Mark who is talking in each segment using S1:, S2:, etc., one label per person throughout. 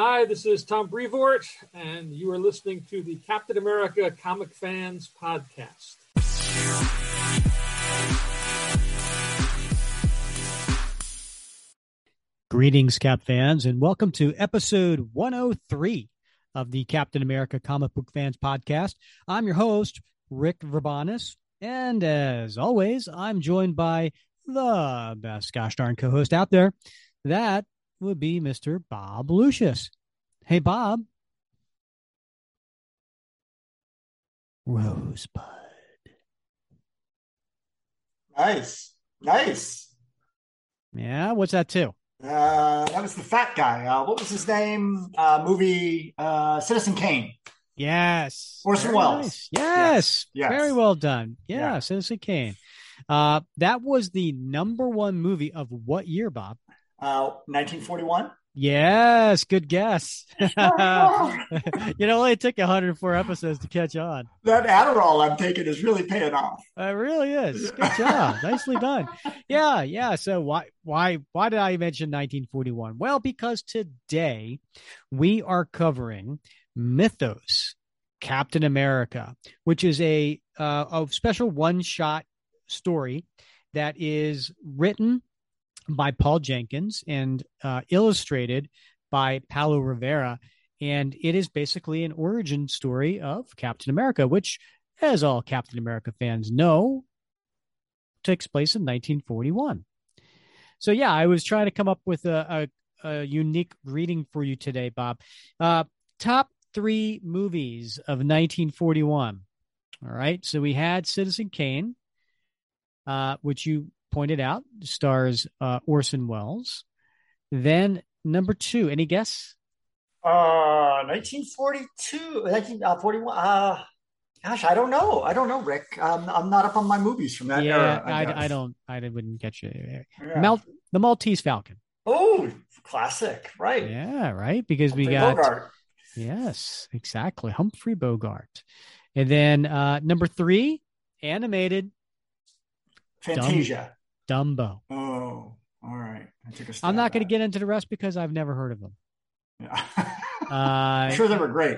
S1: Hi, this is Tom Brevoort, and you are listening to the Captain America Comic Fans Podcast.
S2: Greetings, Cap fans, and welcome to episode 103 of the Captain America Comic Book Fans Podcast. I'm your host, Rick Verbanis, and as always, I'm joined by the best gosh darn co host out there. That would be Mr. Bob Lucius. Hey, Bob. Rosebud.
S3: Nice. Nice.
S2: Yeah, what's that too?
S3: Uh, that was the fat guy. Uh, what was his name? Uh, movie uh, Citizen Kane.
S2: Yes.
S3: Orson Welles.
S2: nice. Yes.
S3: Yes.
S2: Very well done. Yeah,
S3: Yeah.
S2: Citizen Kane. Uh, that was the number one movie of what year, Bob?
S3: Uh, 1941.
S2: Yes, good guess. you know, it only took 104 episodes to catch on.
S3: That Adderall I'm taking is really paying off.
S2: It really is. Good job. Nicely done. Yeah, yeah. So why why why did I mention 1941? Well, because today we are covering Mythos Captain America, which is a uh, a special one-shot story that is written by Paul Jenkins and uh, illustrated by Paolo Rivera. And it is basically an origin story of Captain America, which, as all Captain America fans know, takes place in 1941. So, yeah, I was trying to come up with a, a, a unique reading for you today, Bob. Uh, top three movies of 1941. All right. So we had Citizen Kane, uh, which you pointed out stars uh, Orson Welles. Then number two, any guess?
S3: Uh, 1942, 1941. Uh, gosh, I don't know. I don't know, Rick. Um, I'm not up on my movies from that
S2: yeah,
S3: era.
S2: I,
S3: guess.
S2: I don't, I wouldn't get you.
S3: Yeah.
S2: Mal- the Maltese Falcon.
S3: oh, classic, right?
S2: Yeah, right. Because we got
S3: Bogart.
S2: yes, exactly Humphrey Bogart, and then uh, number three, animated
S3: Fantasia.
S2: Dumbo.
S3: Oh, all right. I took a
S2: I'm not going to get into the rest because I've never heard of them.
S3: Yeah.
S2: Uh,
S3: I'm sure they were great.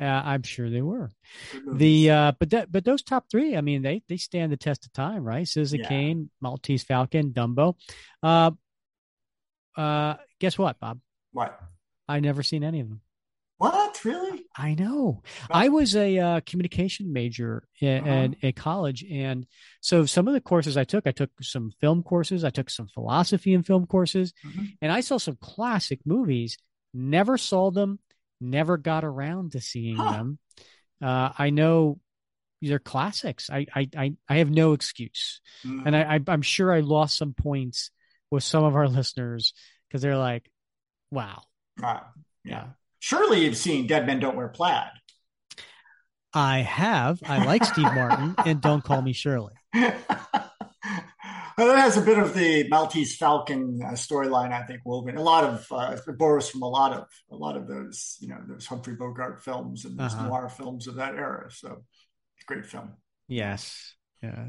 S2: uh, I'm sure they were. The uh, but that but those top three, I mean, they they stand the test of time, right? Citizen
S3: Yeah.
S2: Kane, Maltese Falcon, Dumbo. Uh, uh, guess what, Bob?
S3: what?
S2: I never seen any of them.
S3: What? Really?
S2: I know.
S3: Wow.
S2: I was a uh, communication major at,
S3: Uh-huh.
S2: at, at college, and so some of the courses I took, I took some film courses, I took some philosophy and film courses,
S3: Mhm.
S2: and I saw some classic movies. Never saw them. Never got around to seeing
S3: Huh.
S2: them. Uh, I know they're classics. I I I, I have no excuse,
S3: Mhm.
S2: and I, I I'm sure I lost some points with some of our listeners because they're like, "Wow,
S3: Wow. Yeah.
S2: yeah."
S3: Surely you've seen Dead Men Don't Wear Plaid.
S2: I have. I like Steve Martin, and don't call me Shirley.
S3: well, that has a bit of the Maltese Falcon uh, storyline, I think, woven. A lot of uh, it borrows from a lot of a lot of those, you know, those Humphrey Bogart films and those
S2: Uh-huh.
S3: noir films of that era. So, great film.
S2: Yes. Yeah.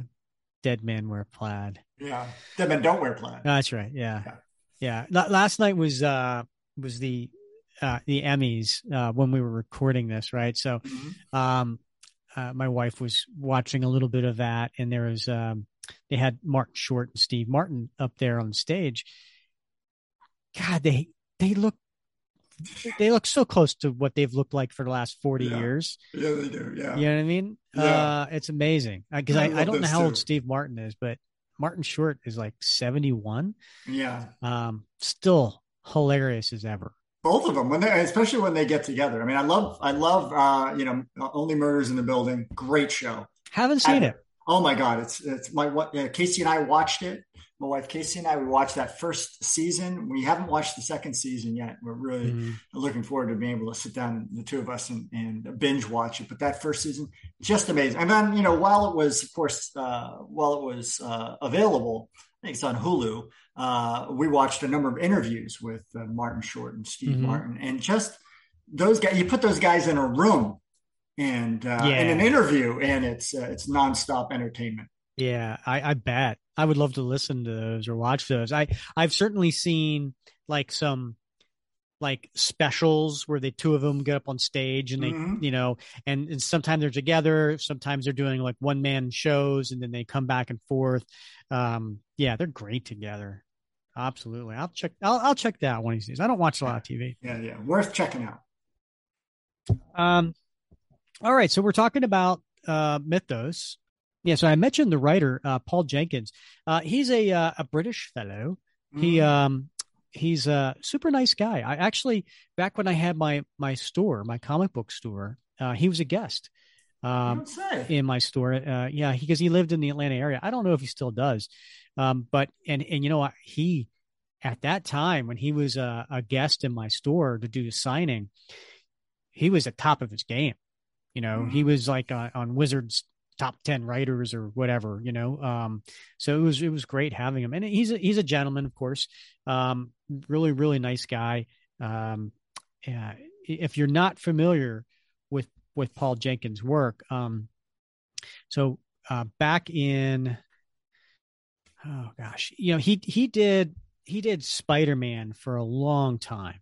S2: Dead men wear plaid.
S3: Yeah, Dead Men Don't Wear Plaid.
S2: That's right. Yeah.
S3: Yeah.
S2: Yeah. La- last night was uh was the uh the Emmys uh when we were recording this, right? So
S3: Mhm.
S2: um uh, my wife was watching a little bit of that and there was um they had Martin Short and Steve Martin up there on stage. God, they they look they look so close to what they've looked like for the last 40
S3: Yeah.
S2: years.
S3: Yeah, they do. Yeah.
S2: You know what I mean?
S3: Yeah.
S2: Uh, it's amazing because
S3: I
S2: I, I, don't know how old. Steve Martin is, but Martin Short is like 71.
S3: yeah.
S2: Um, still hilarious as ever.
S3: Both of them when they especially when they get together. I mean i love i love uh you know only murders in the building. Great show.
S2: Haven't seen it.
S3: oh my god it's it's my what uh, casey and i watched it. My wife casey and i we watched that first season. We haven't watched the second season yet. We're really
S2: Mhm.
S3: looking forward to being able to sit down the two of us and, and binge watch it. But that first season just amazing. And then you know while it was of course uh while it was uh available I think it's on Hulu. Uh, we watched a number of interviews with uh, Martin Short and Steve
S2: Mhm.
S3: Martin, and just those guys. You put those guys in a room and uh,
S2: Yeah.
S3: in an interview, and it's uh, it's nonstop entertainment.
S2: Yeah, I, I bet. I would love to listen to those or watch those. I I've certainly seen like some like specials where the two of them get up on stage and they
S3: Mhm.
S2: you know and, and sometimes they're together sometimes they're doing like one man shows and then they come back and forth um yeah they're great together absolutely i'll check i'll, I'll check that one of these days i don't watch a lot of tv
S3: Yeah, yeah, worth checking out.
S2: um all right so we're talking about uh mythos yeah so i mentioned the writer uh paul jenkins uh he's a uh, a british fellow he
S3: Mhm.
S2: um he's a super nice guy. I actually back when I had my my store, my comic book store, uh he was a guest. Um in my store. Uh yeah, because he, lived in the Atlanta area. I don't know if he still does. Um but and and you know what he at that time when he was a, a guest in my store to do a signing, he was at top of his game. You know, he
S3: Mhm.
S2: was like uh, on Wizards top 10 writers or whatever, you know. Um so it was it was great having him. And he's a he's a gentleman, of course. Um really really nice guy. Um yeah, if you're not familiar with with Paul Jenkins' work, um so uh back in oh gosh, you know, he he did he did Spider-Man for a long time.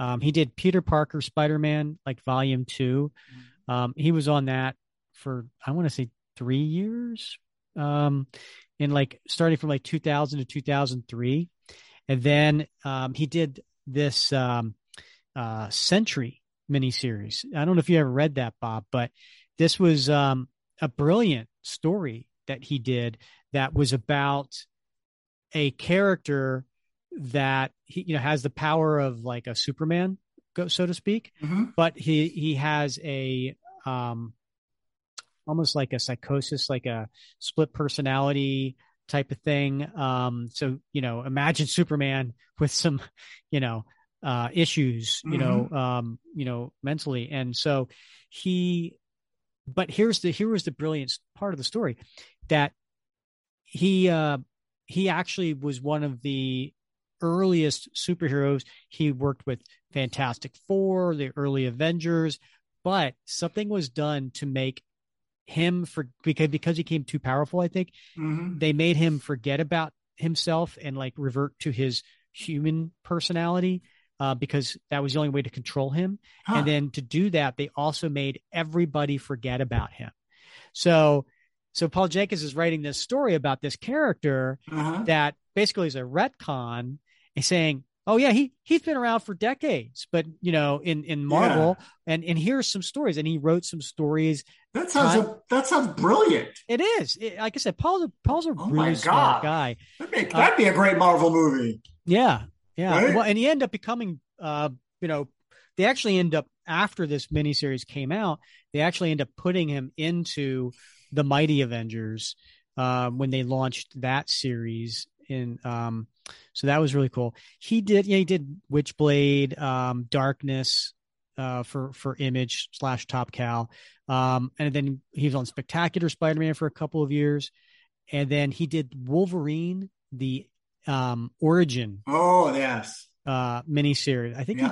S2: Um, he did Peter Parker Spider-Man, like Volume Two. Um, he was on that for I want to say three years. Um, in like starting from like 2000 to 2003, and then um, he did this um, uh, Sentry miniseries. I don't know if you ever read that, Bob, but this was um, a brilliant story that he did that was about a character that he you know has the power of like a Superman, so to speak,
S3: Mhm.
S2: but he he has a um almost like a psychosis, like a split personality type of thing. Um, so you know, imagine Superman with some, you know, uh, issues, you know, um, you know, mentally, and so he. But here's the here was the brilliant part of the story that he uh he actually was one of the earliest superheroes. He worked with Fantastic Four, the early Avengers, but something was done to make him for because because he became too powerful. I think
S3: Mhm.
S2: they made him forget about himself and like revert to his human personality uh, because that was the only way to control him.
S3: Huh.
S2: And then to do that, they also made everybody forget about him. So, so Paul Jenkins is writing this story about this character
S3: Uh-huh.
S2: that basically is a retcon and saying, "Oh yeah, he he's been around for decades, but you know, in in Marvel, and and here's some stories." And he wrote some stories.
S3: That sounds that sounds brilliant.
S2: It is, it, like I said, Paul's a, Paul's a
S3: Oh
S2: really smart guy.
S3: That'd be,
S2: Uh,
S3: that'd be a great Marvel movie.
S2: Yeah, yeah.
S3: Right?
S2: Well, and he ended up becoming, uh, you know, they actually end up after this miniseries came out, they actually end up putting him into the Mighty Avengers uh, when they launched that series. In um, so that was really cool. He did, yeah, he did Witchblade, um, Darkness, uh, for for Image slash Top Cow, um, and then he was on Spectacular Spider-Man for a couple of years, and then he did Wolverine, the um origin
S3: Oh yes,
S2: uh miniseries. I think he,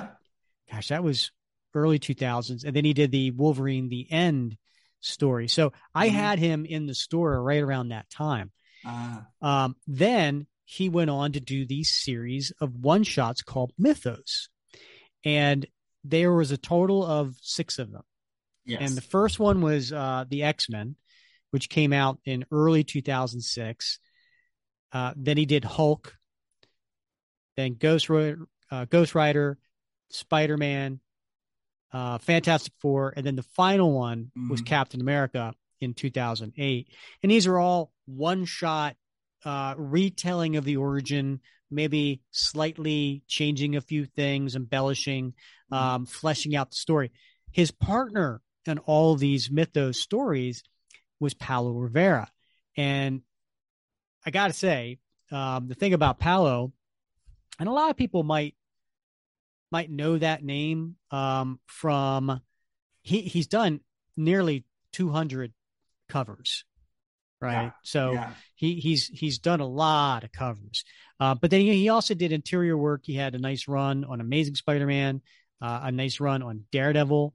S2: gosh, that was early 2000s. And then he did the Wolverine the End story. So I
S3: Mhm.
S2: had him in the store right around that time.
S3: Uh,
S2: Um then he went on to do these series of one shots called Mythos. And there was a total of 6 of them.
S3: yes.
S2: And the first one was uh, the X Men, which came out in early 2006. Uh, then he did Hulk, then Ghost Rider, uh, Ghost Rider, Spider Man, uh, Fantastic Four, and then the final one was
S3: Mhm.
S2: Captain America in 2008. And these are all one shot uh, retelling of the origin, maybe slightly changing a few things, embellishing, um, fleshing out the story. His partner in all these mythos stories was Paolo Rivera. And I got to say, um, the thing about Paulo, and a lot of people might might know that name um, from he he's done nearly 200 covers, right?
S3: Yeah,
S2: so
S3: yeah.
S2: he he's he's done a lot of covers. Uh, but then he, he also did interior work. He had a nice run on Amazing Spider-Man, uh, a nice run on Daredevil.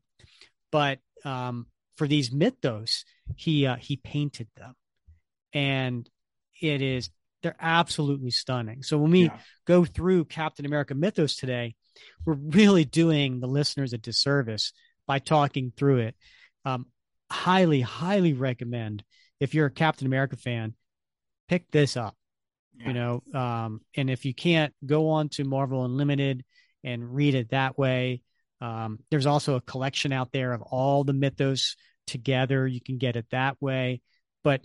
S2: But um, for these mythos, he uh, he painted them, and it is they're absolutely stunning. So when we
S3: Yeah.
S2: go through Captain America Mythos today, we're really doing the listeners a disservice by talking through it. Um, highly, highly recommend if you're a Captain America fan, pick this up.
S3: Yeah.
S2: You know, um, and if you can't go on to Marvel Unlimited and read it that way, um, there's also a collection out there of all the mythos together. You can get it that way, but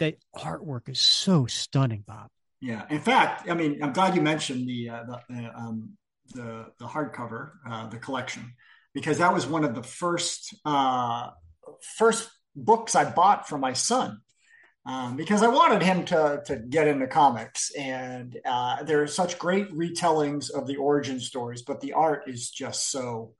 S2: the artwork is so stunning, Bob.
S3: Yeah. In fact, I mean, I'm glad you mentioned the uh, the, the um, the the hardcover, uh, the collection, because that was one of the first uh, first books I bought for my son. Um, because I wanted him to to get into comics, and uh, there are such great retellings of the origin stories, but the art is just so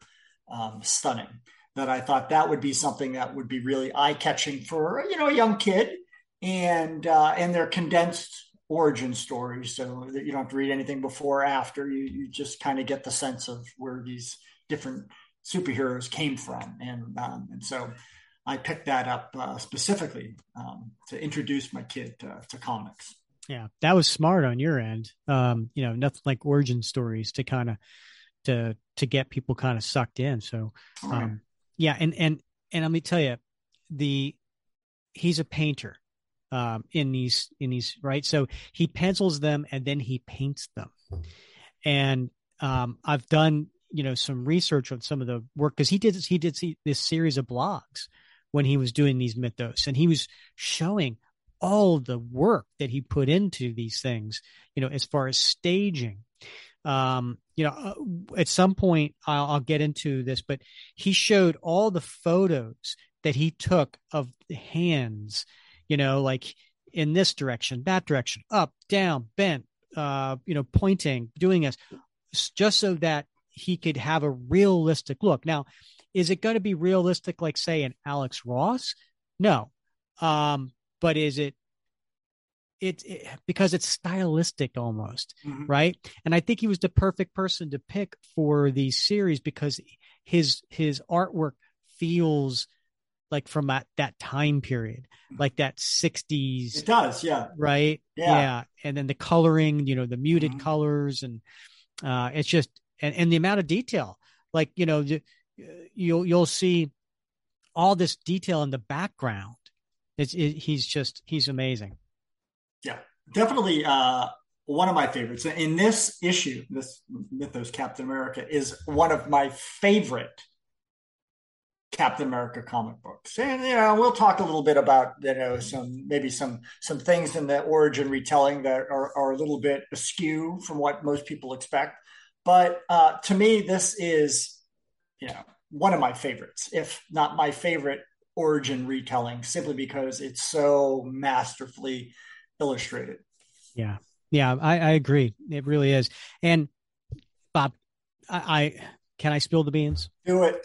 S3: um, stunning that I thought that would be something that would be really eye catching for you know a young kid, and uh, and they're condensed origin stories so that you don't have to read anything before or after you you just kind of get the sense of where these different superheroes came from and um, and so I picked that up uh, specifically um, to introduce my kid to, to comics.
S2: Yeah, that was smart on your end. Um, you know, nothing like origin stories to kind of to to get people kind of sucked in. So,
S3: right.
S2: um, yeah, and and and let me tell you, the he's a painter um, in these in these right. So he pencils them and then he paints them, and um, I've done you know some research on some of the work because he did he did see this series of blogs when he was doing these mythos. And he was showing all the work that he put into these things you know as far as staging. Um you know uh, at some point I'll, I'll get into this but he showed all the photos that he took of the hands you know like in this direction that direction up down bent uh you know pointing doing this just so that he could have a realistic look. Now is it going to be realistic like say an alex ross? No. Um but is it it, it because it's stylistic almost
S3: Mhm.
S2: right? And i think he was the perfect person to pick for the series because his his artwork feels like from that that time period like that 60s
S3: It does, yeah.
S2: right
S3: Yeah.
S2: and then the coloring you know the muted
S3: Mhm.
S2: colors and uh it's just and, and the amount of detail like you know the- you'll you'll see all this detail in the background it's it, he's just he's amazing Yeah.
S3: definitely uh, one of my favorites. In this issue, this Mythos Captain America is one of my favorite Captain America comic books. And you know, we'll talk a little bit about you know some maybe some some things in the origin retelling that are, are a little bit askew from what most people expect. But uh, to me, this is you know one of my favorites, if not my favorite origin retelling, simply because it's so masterfully illustrated.
S2: Yeah, yeah, I, I agree. It really is. And Bob, I, I can I spill the beans?
S3: Do it.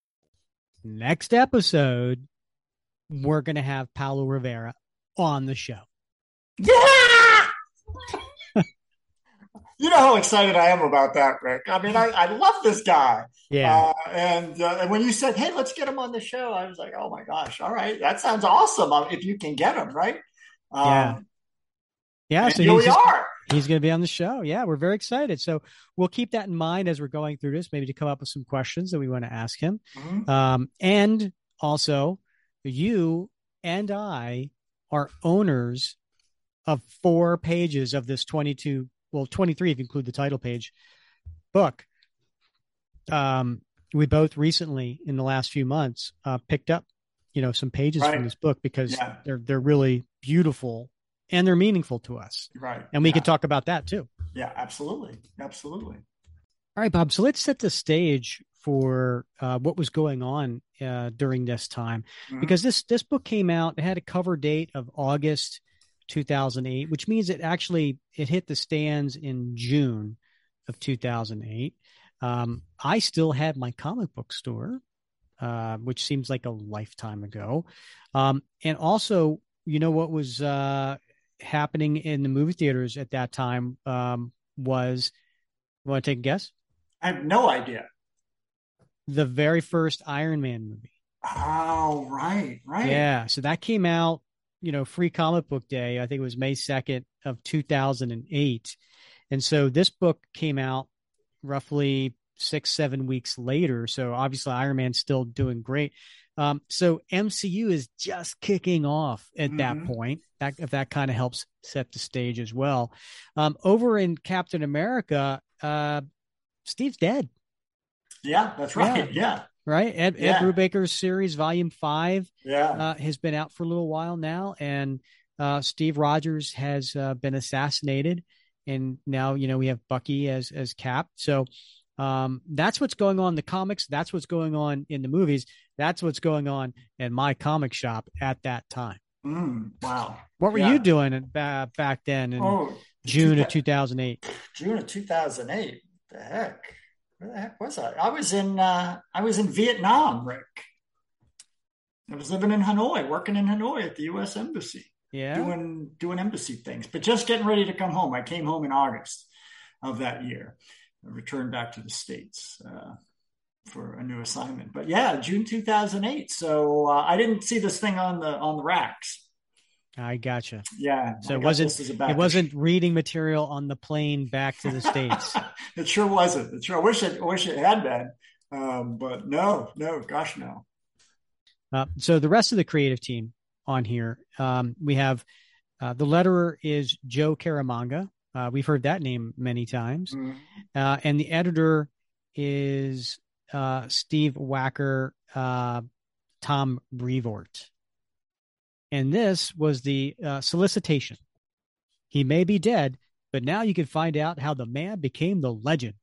S2: Next episode, we're gonna have Paolo Rivera on the show.
S3: Yeah. you know how excited I am about that, Rick. I mean, I, I love this guy.
S2: Yeah.
S3: Uh, and, uh, and when you said, "Hey, let's get him on the show," I was like, "Oh my gosh! All right, that sounds awesome. Uh, If you can get him, right?" Um,
S2: Yeah. Yeah.
S3: and
S2: So
S3: here
S2: he's
S3: we
S2: just-
S3: are.
S2: He's going to be on the show. Yeah, we're very excited. So we'll keep that in mind as we're going through this, maybe to come up with some questions that we want to ask him.
S3: Mhm.
S2: Um, and also, you and I are owners of four pages of this 22, well, 23 if you include the title page book. Um, we both recently, in the last few months, uh, picked up, you know, some pages
S3: Right.
S2: from this book because
S3: Yeah.
S2: they're they're really beautiful and they're meaningful to us.
S3: Right.
S2: And we
S3: yeah.
S2: could talk about that too.
S3: Yeah, absolutely. Absolutely.
S2: All right, Bob. So let's set the stage for uh, what was going on uh, during this time,
S3: Mhm.
S2: because this this book came out. It had a cover date of August 2008, which means it actually it hit the stands in June of 2008. Um, I still had my comic book store, uh, which seems like a lifetime ago. Um, and also, you know what was uh, happening in the movie theaters at that time um, was. You Want to take a guess?
S3: I have no idea.
S2: the very first Iron Man movie.
S3: Oh, right, right.
S2: Yeah. So that came out, you know, free comic book day. I think it was May 2nd of 2008. And so this book came out roughly six, seven weeks later. So obviously Iron Man's still doing great. Um, so MCU is just kicking off at that
S3: Mhm.
S2: point. That, if that kind of helps set the stage as well. Um, over in Captain America, uh, Steve's dead.
S3: Yeah, that's right. Yeah.
S2: right? Ed,
S3: Yeah.
S2: Ed Brubaker's series, Volume Five,
S3: Yeah.
S2: uh, has been out for a little while now, and uh, Steve Rogers has uh, been assassinated, and now you know we have Bucky as as Cap. So um, that's what's going on in the comics. That's what's going on in the movies. That's what's going on in my comic shop at that time.
S3: Mm, wow.
S2: What were
S3: Yeah.
S2: you doing at, ba- back then in
S3: Oh,
S2: June of 2008?
S3: June of 2008. The heck? Where the heck was I? I was in uh, I was in Vietnam, Rick. I was living in Hanoi, working in Hanoi at the U.S. Embassy,
S2: Yeah.
S3: doing doing embassy things, but just getting ready to come home. I came home in August of that year. I returned back to the states uh, for a new assignment. But yeah, June 2008. So uh, I didn't see this thing on the on the racks.
S2: I gotcha.
S3: Yeah,
S2: So
S3: I
S2: it wasn't-
S3: this as a
S2: It wasn't reading material on the plane back to the states.
S3: it sure wasn't. It sure. I wish it. I wish it had been. Um, but no, no, gosh, no.
S2: Uh, so the rest of the creative team on here, um, we have uh, the letterer is Joe Caramagna. Uh, we've heard that name many times,
S3: Mm.
S2: uh, and the editor is uh, Steve Wacker, uh, Tom Brevoort. And this was the uh, solicitation. He may be dead, but now you can find out how the man became the legend.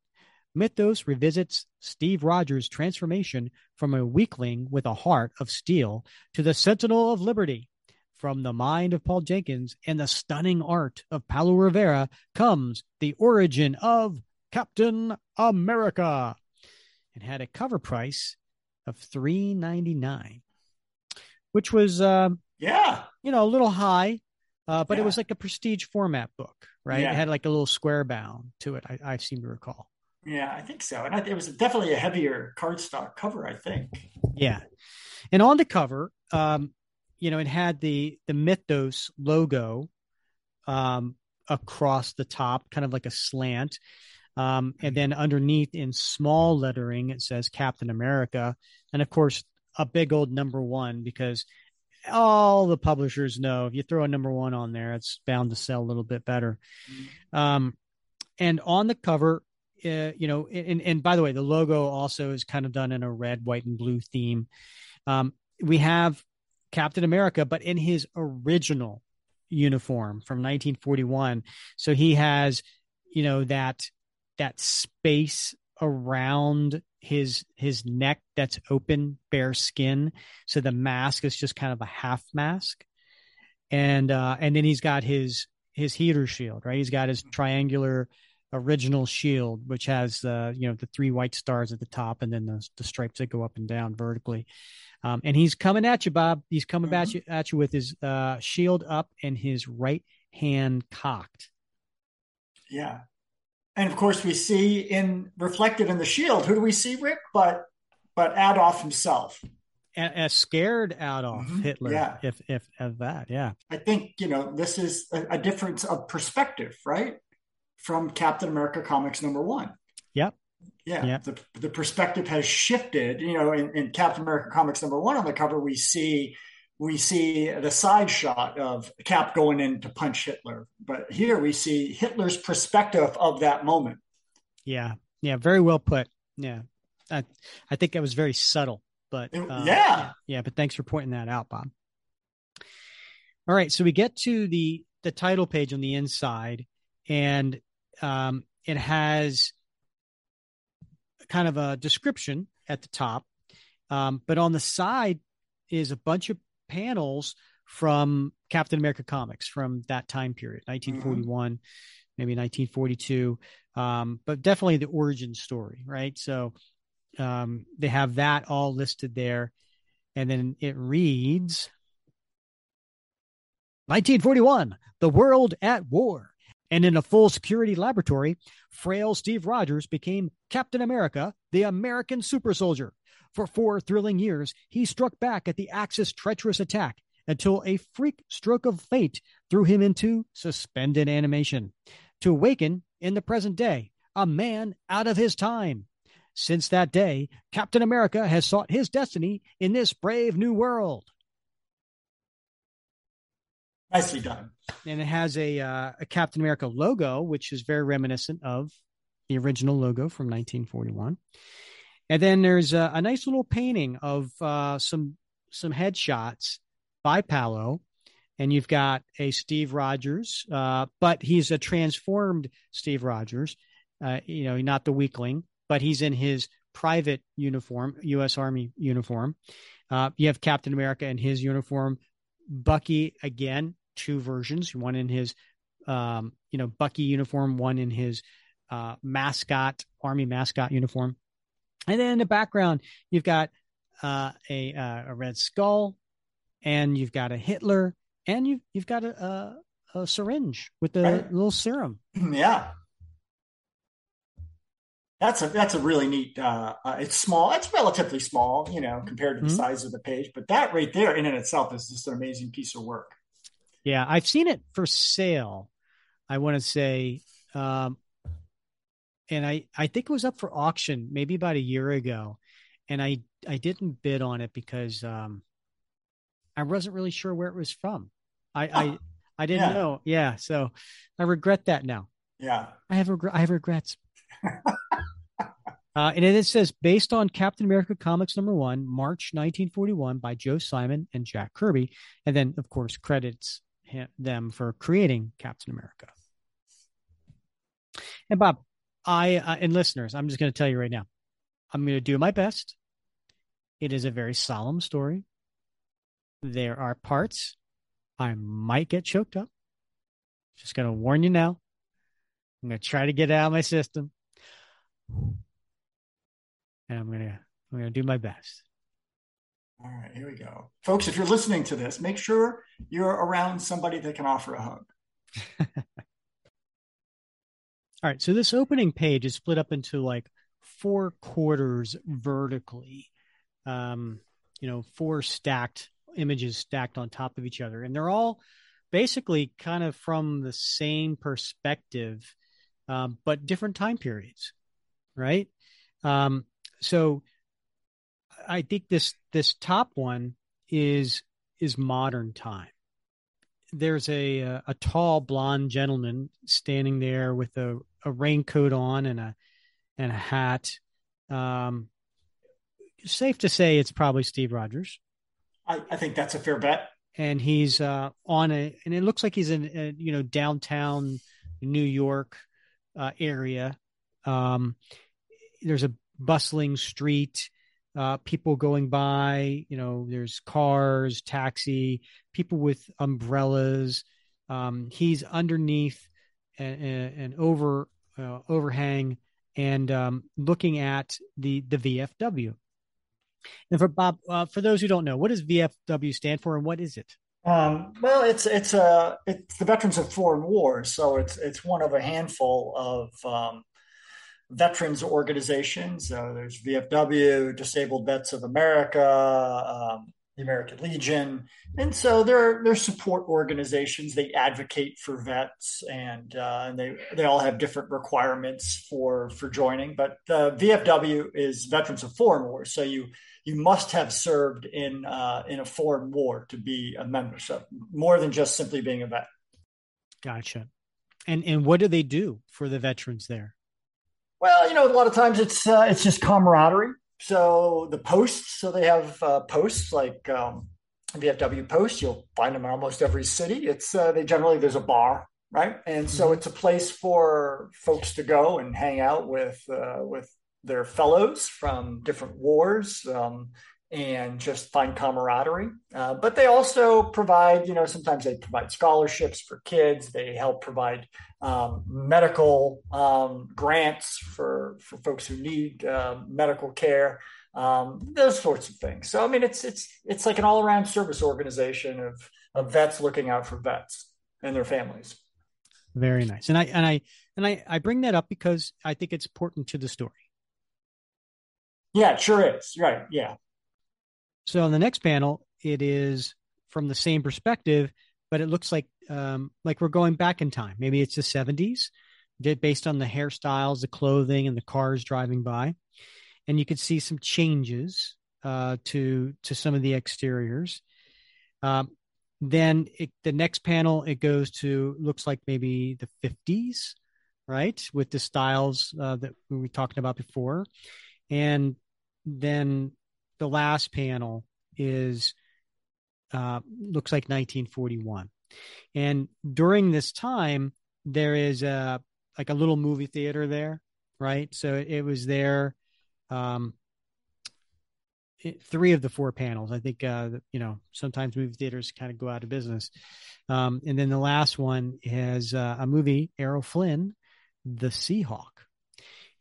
S2: Mythos revisits Steve Rogers' transformation from a weakling with a heart of steel to the Sentinel of Liberty. From the mind of Paul Jenkins and the stunning art of Paolo Rivera comes the origin of Captain America and had a cover price of three ninety nine, which was um,
S3: Yeah,
S2: you know a little high, uh, but it was like a prestige format book, right?
S3: Yeah.
S2: It had like a little square bound to it. I, I seem to recall.
S3: yeah, I think so. And I, it was definitely a heavier cardstock cover. I think.
S2: Yeah. And on the cover, um, you know, it had the the Mythos logo um across the top, kind of like a slant. Um, and then underneath in small lettering, it says Captain America. And of course, a big old number one because all the publishers know if you throw a number one on there, it's bound to sell a little bit better. Um, and on the cover, uh, you know, and, and by the way, the logo also is kind of done in a red, white, and blue theme. Um, we have Captain America, but in his original uniform from 1941. So he has, you know, that that space around his his neck that's open, bare skin. So the mask is just kind of a half mask, and uh, and then he's got his his heater shield, right? He's got his triangular original shield, which has the you know the three white stars at the top, and then the the stripes that go up and down vertically. Um, and he's coming at you, Bob. He's coming at you at you with his uh, shield up and his right hand cocked.
S3: Yeah, and of course we see in reflected in the shield. Who do we see, Rick? But but Adolf himself.
S2: A, scared Adolf
S3: Mhm.
S2: Hitler,
S3: Yeah.
S2: if if of that, yeah,
S3: I think you know this is a, a difference of perspective, right? From Captain America comics number one.
S2: Yep.
S3: Yeah.
S2: Yep.
S3: The, the perspective has shifted. You know, in, in Captain America comics number one on the cover, we see we see the side shot of Cap going in to punch Hitler. But here we see Hitler's perspective of that moment.
S2: Yeah. Yeah. Very well put. Yeah. I, I think that was very subtle, but uh,
S3: yeah.
S2: yeah. But thanks for pointing that out, Bob. All right. So we get to the, the title page on the inside and um, it has kind of a description at the top. Um, but on the side is a bunch of panels from Captain America comics from that time period, 1941, maybe 1942, um, but definitely the origin story, right? So um, they have that all listed there. And then it reads 1941, the world at war. And in a full security laboratory, frail Steve Rogers became Captain America, the American super soldier. For four thrilling years, he struck back at the Axis treacherous attack until a freak stroke of fate threw him into suspended animation. To awaken in the present day, a man out of his time. Since that day, Captain America has sought his destiny in this brave new world.
S3: Nicely done.
S2: and it has a uh, a Captain America logo, which is very reminiscent of the original logo from 1941. And then there's a, a nice little painting of uh, some some headshots by Paolo, and you've got a Steve Rogers, uh, but he's a transformed Steve Rogers. Uh, you know, not the weakling, but he's in his private uniform, U.S. Army uniform. Uh, you have Captain America in his uniform. Bucky again, two versions, one in his um, you know, Bucky uniform, one in his uh, mascot, army mascot uniform. And then in the background, you've got uh, a uh, a red skull, and you've got a Hitler, and you've you've got a a, a syringe with the
S3: Right.
S2: little serum.
S3: yeah. That's a that's a really neat. Uh, uh, it's small. It's relatively small, you know, compared to the
S2: Mhm.
S3: size of the page. But that right there, in and itself, is just an amazing piece of work.
S2: Yeah, I've seen it for sale. I want to say, um, and I I think it was up for auction maybe about a year ago, and I I didn't bid on it because um, I wasn't really sure where it was from. I I
S3: Oh,
S2: I didn't
S3: yeah.
S2: know. Yeah, so I regret that now.
S3: Yeah.
S2: I have regret. I have regrets. uh, and it says based on Captain America Comics number one, March 1941, by Joe Simon and Jack Kirby, and then of course credits him, them for creating Captain America. And Bob, I uh, and listeners, I'm just going to tell you right now, I'm going to do my best. It is a very solemn story. There are parts I might get choked up. Just going to warn you now. I'm going to try to get out of my system. And I'm going to I'm going to do my best.
S3: All right, here we go. Folks, if you're listening to this, make sure you're around somebody that can offer a hug.
S2: All right, so this opening page is split up into like four quarters vertically. Um, you know, four stacked images stacked on top of each other and they're all basically kind of from the same perspective um, but different time periods, right? Um, so I think this this top one is is modern time. There's a a, a tall blonde gentleman standing there with a, a raincoat on and a and a hat. Um, safe to say it's probably Steve Rogers
S3: I, I think that's a fair bet.
S2: and he's uh, on a and it looks like he's in a, you know downtown New York uh, area. Um, there's a bustling street, uh, people going by. You know, there's cars, taxi, people with umbrellas. Um, he's underneath an, an over uh, overhang and um, looking at the the VFW. And for Bob, uh, for those who don't know, what does VFW stand for, and what is it?
S3: Um, well, it's it's uh, it's the Veterans of Foreign Wars, so it's it's one of a handful of um, veterans organizations. So there's VFW, Disabled Vets of America, um, the American Legion, and so they're they're support organizations. They advocate for vets, and uh, and they they all have different requirements for for joining. But the VFW is Veterans of Foreign War, so you you must have served in uh, in a foreign war to be a member. So more than just simply being a vet.
S2: Gotcha. And and what do they do for the veterans there?
S3: Well, you know, a lot of times it's uh, it's just camaraderie. So the posts, so they have uh, posts like um, VFW posts. You'll find them in almost every city. It's uh, they generally there's a bar, right? And so mm-hmm. it's a place for folks to go and hang out with uh, with their fellows from different wars. Um, and just find camaraderie. Uh, but they also provide, you know, sometimes they provide scholarships for kids. They help provide um, medical um, grants for for folks who need uh, medical care. Um, those sorts of things. So I mean, it's it's it's like an all around service organization of of vets looking out for vets and their families.
S2: Very nice, and I and I and I I bring that up because I think it's important to the story.
S3: Yeah, it sure is. Right. Yeah.
S2: So on the next panel, it is from the same perspective, but it looks like um, like we're going back in time. Maybe it's the 70s, based on the hairstyles, the clothing, and the cars driving by, and you could see some changes uh, to to some of the exteriors. Um, then it, the next panel it goes to looks like maybe the 50s, right, with the styles uh, that we were talking about before, and then the last panel is uh, looks like 1941, and during this time there is a like a little movie theater there, right? So it, was there. Um, it, three of the four panels. I think uh, you know sometimes movie theaters kind of go out of business. Um, and then the last one is uh, a movie, Errol Flynn, The Seahawk,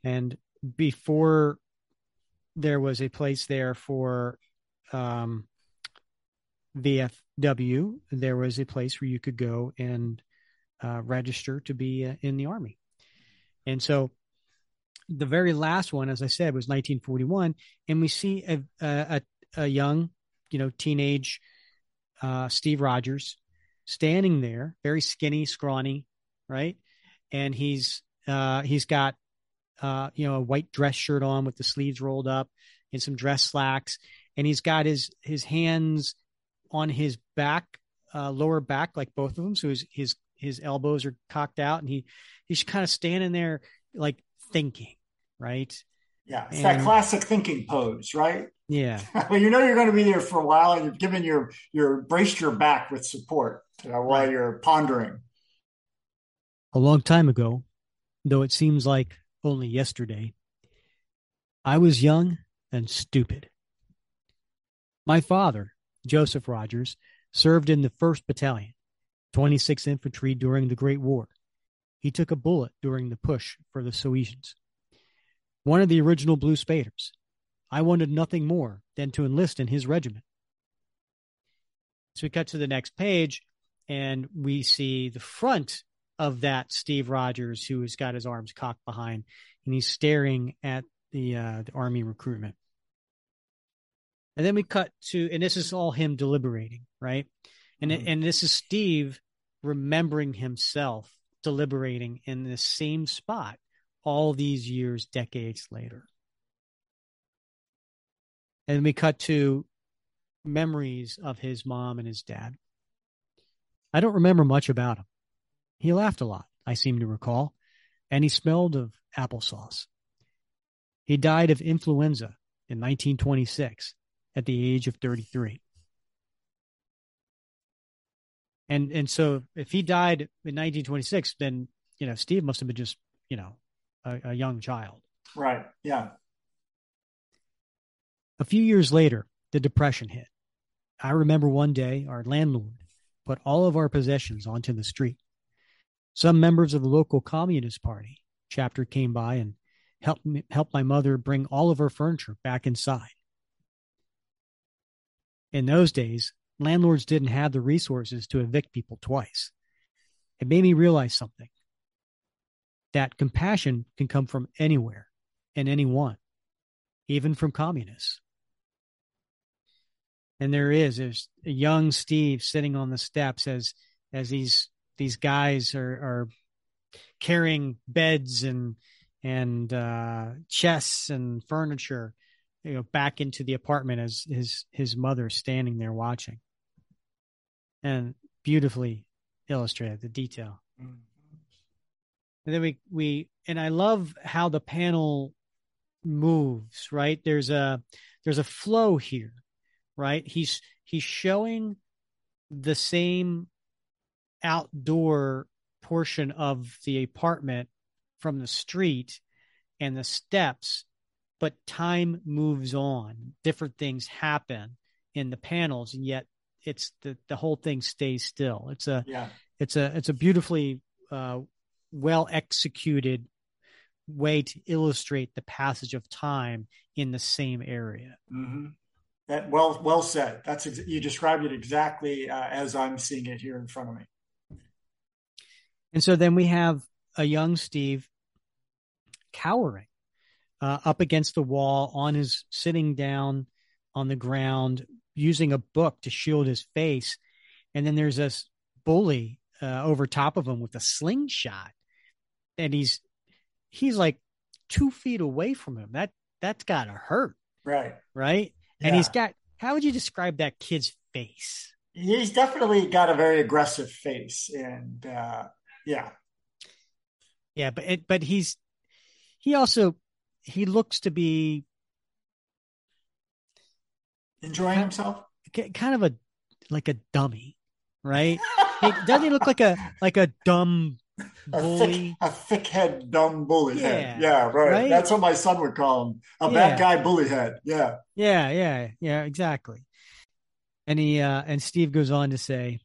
S2: and before there was a place there for um, VFW. There was a place where you could go and uh, register to be uh, in the army. And so the very last one, as I said, was 1941. And we see a, a, a young, you know, teenage uh, Steve Rogers standing there, very skinny, scrawny, right? And he's uh, he's got uh, you know, a white dress shirt on with the sleeves rolled up and some dress slacks. And he's got his, his hands on his back, uh, lower back, like both of them. So his, his, his elbows are cocked out and he, he's kind of standing there like thinking, right?
S3: Yeah. It's and, that classic thinking pose, right?
S2: Yeah.
S3: well, you know, you're going to be there for a while and you've given your, your braced your back with support while right. you're pondering.
S2: A long time ago, though it seems like only yesterday. I was young and stupid. My father, Joseph Rogers, served in the 1st Battalion, 26th Infantry during the Great War. He took a bullet during the push for the Soviets. One of the original Blue Spaders. I wanted nothing more than to enlist in his regiment. So we cut to the next page and we see the front of that Steve Rogers who has got his arms cocked behind and he's staring at the uh, the army recruitment. And then we cut to, and this is all him deliberating, right? And mm-hmm. and this is Steve remembering himself deliberating in the same spot all these years, decades later. And we cut to memories of his mom and his dad. I don't remember much about him. He laughed a lot, I seem to recall, and he smelled of applesauce. He died of influenza in 1926 at the age of 33. And and so if he died in 1926, then you know Steve must have been just you know a, a young child.
S3: Right. Yeah.
S2: A few years later, the depression hit. I remember one day our landlord put all of our possessions onto the street. Some members of the local Communist Party chapter came by and helped me, helped my mother bring all of her furniture back inside. In those days, landlords didn't have the resources to evict people twice. It made me realize something that compassion can come from anywhere and anyone, even from communists. and there is there's a young Steve sitting on the steps as as these these guys are are carrying beds and and uh, chests and furniture, you know, back into the apartment as his his mother standing there watching, and beautifully illustrated the detail. Mm-hmm. And then we we and I love how the panel moves. Right there's a there's a flow here, right? He's he's showing the same outdoor portion of the apartment from the street and the steps, but time moves on. Different things happen in the panels, and yet it's the the whole thing stays still. It's a yeah. it's a it's a beautifully uh, well executed way to illustrate the passage of time in the same area.
S3: Mm-hmm. That well well said. That's ex- you described it exactly uh, as I'm seeing it here in front of me.
S2: And so then we have a young Steve cowering uh, up against the wall on his sitting down on the ground using a book to shield his face. And then there's this bully uh, over top of him with a slingshot. And he's he's like two feet away from him. That that's gotta hurt.
S3: Right.
S2: Right. And he's got how would you describe that kid's face?
S3: He's definitely got a very aggressive face. And uh yeah.
S2: Yeah, but it, but he's he also he looks to be
S3: enjoying himself.
S2: Kind of a like a dummy, right? he, doesn't he look like a like a dumb bully?
S3: A thick, a thick head, dumb bully yeah, head. Yeah, right. right. That's what my son would call him. A yeah. bad guy bully head. Yeah.
S2: Yeah, yeah, yeah, exactly. And he uh and Steve goes on to say,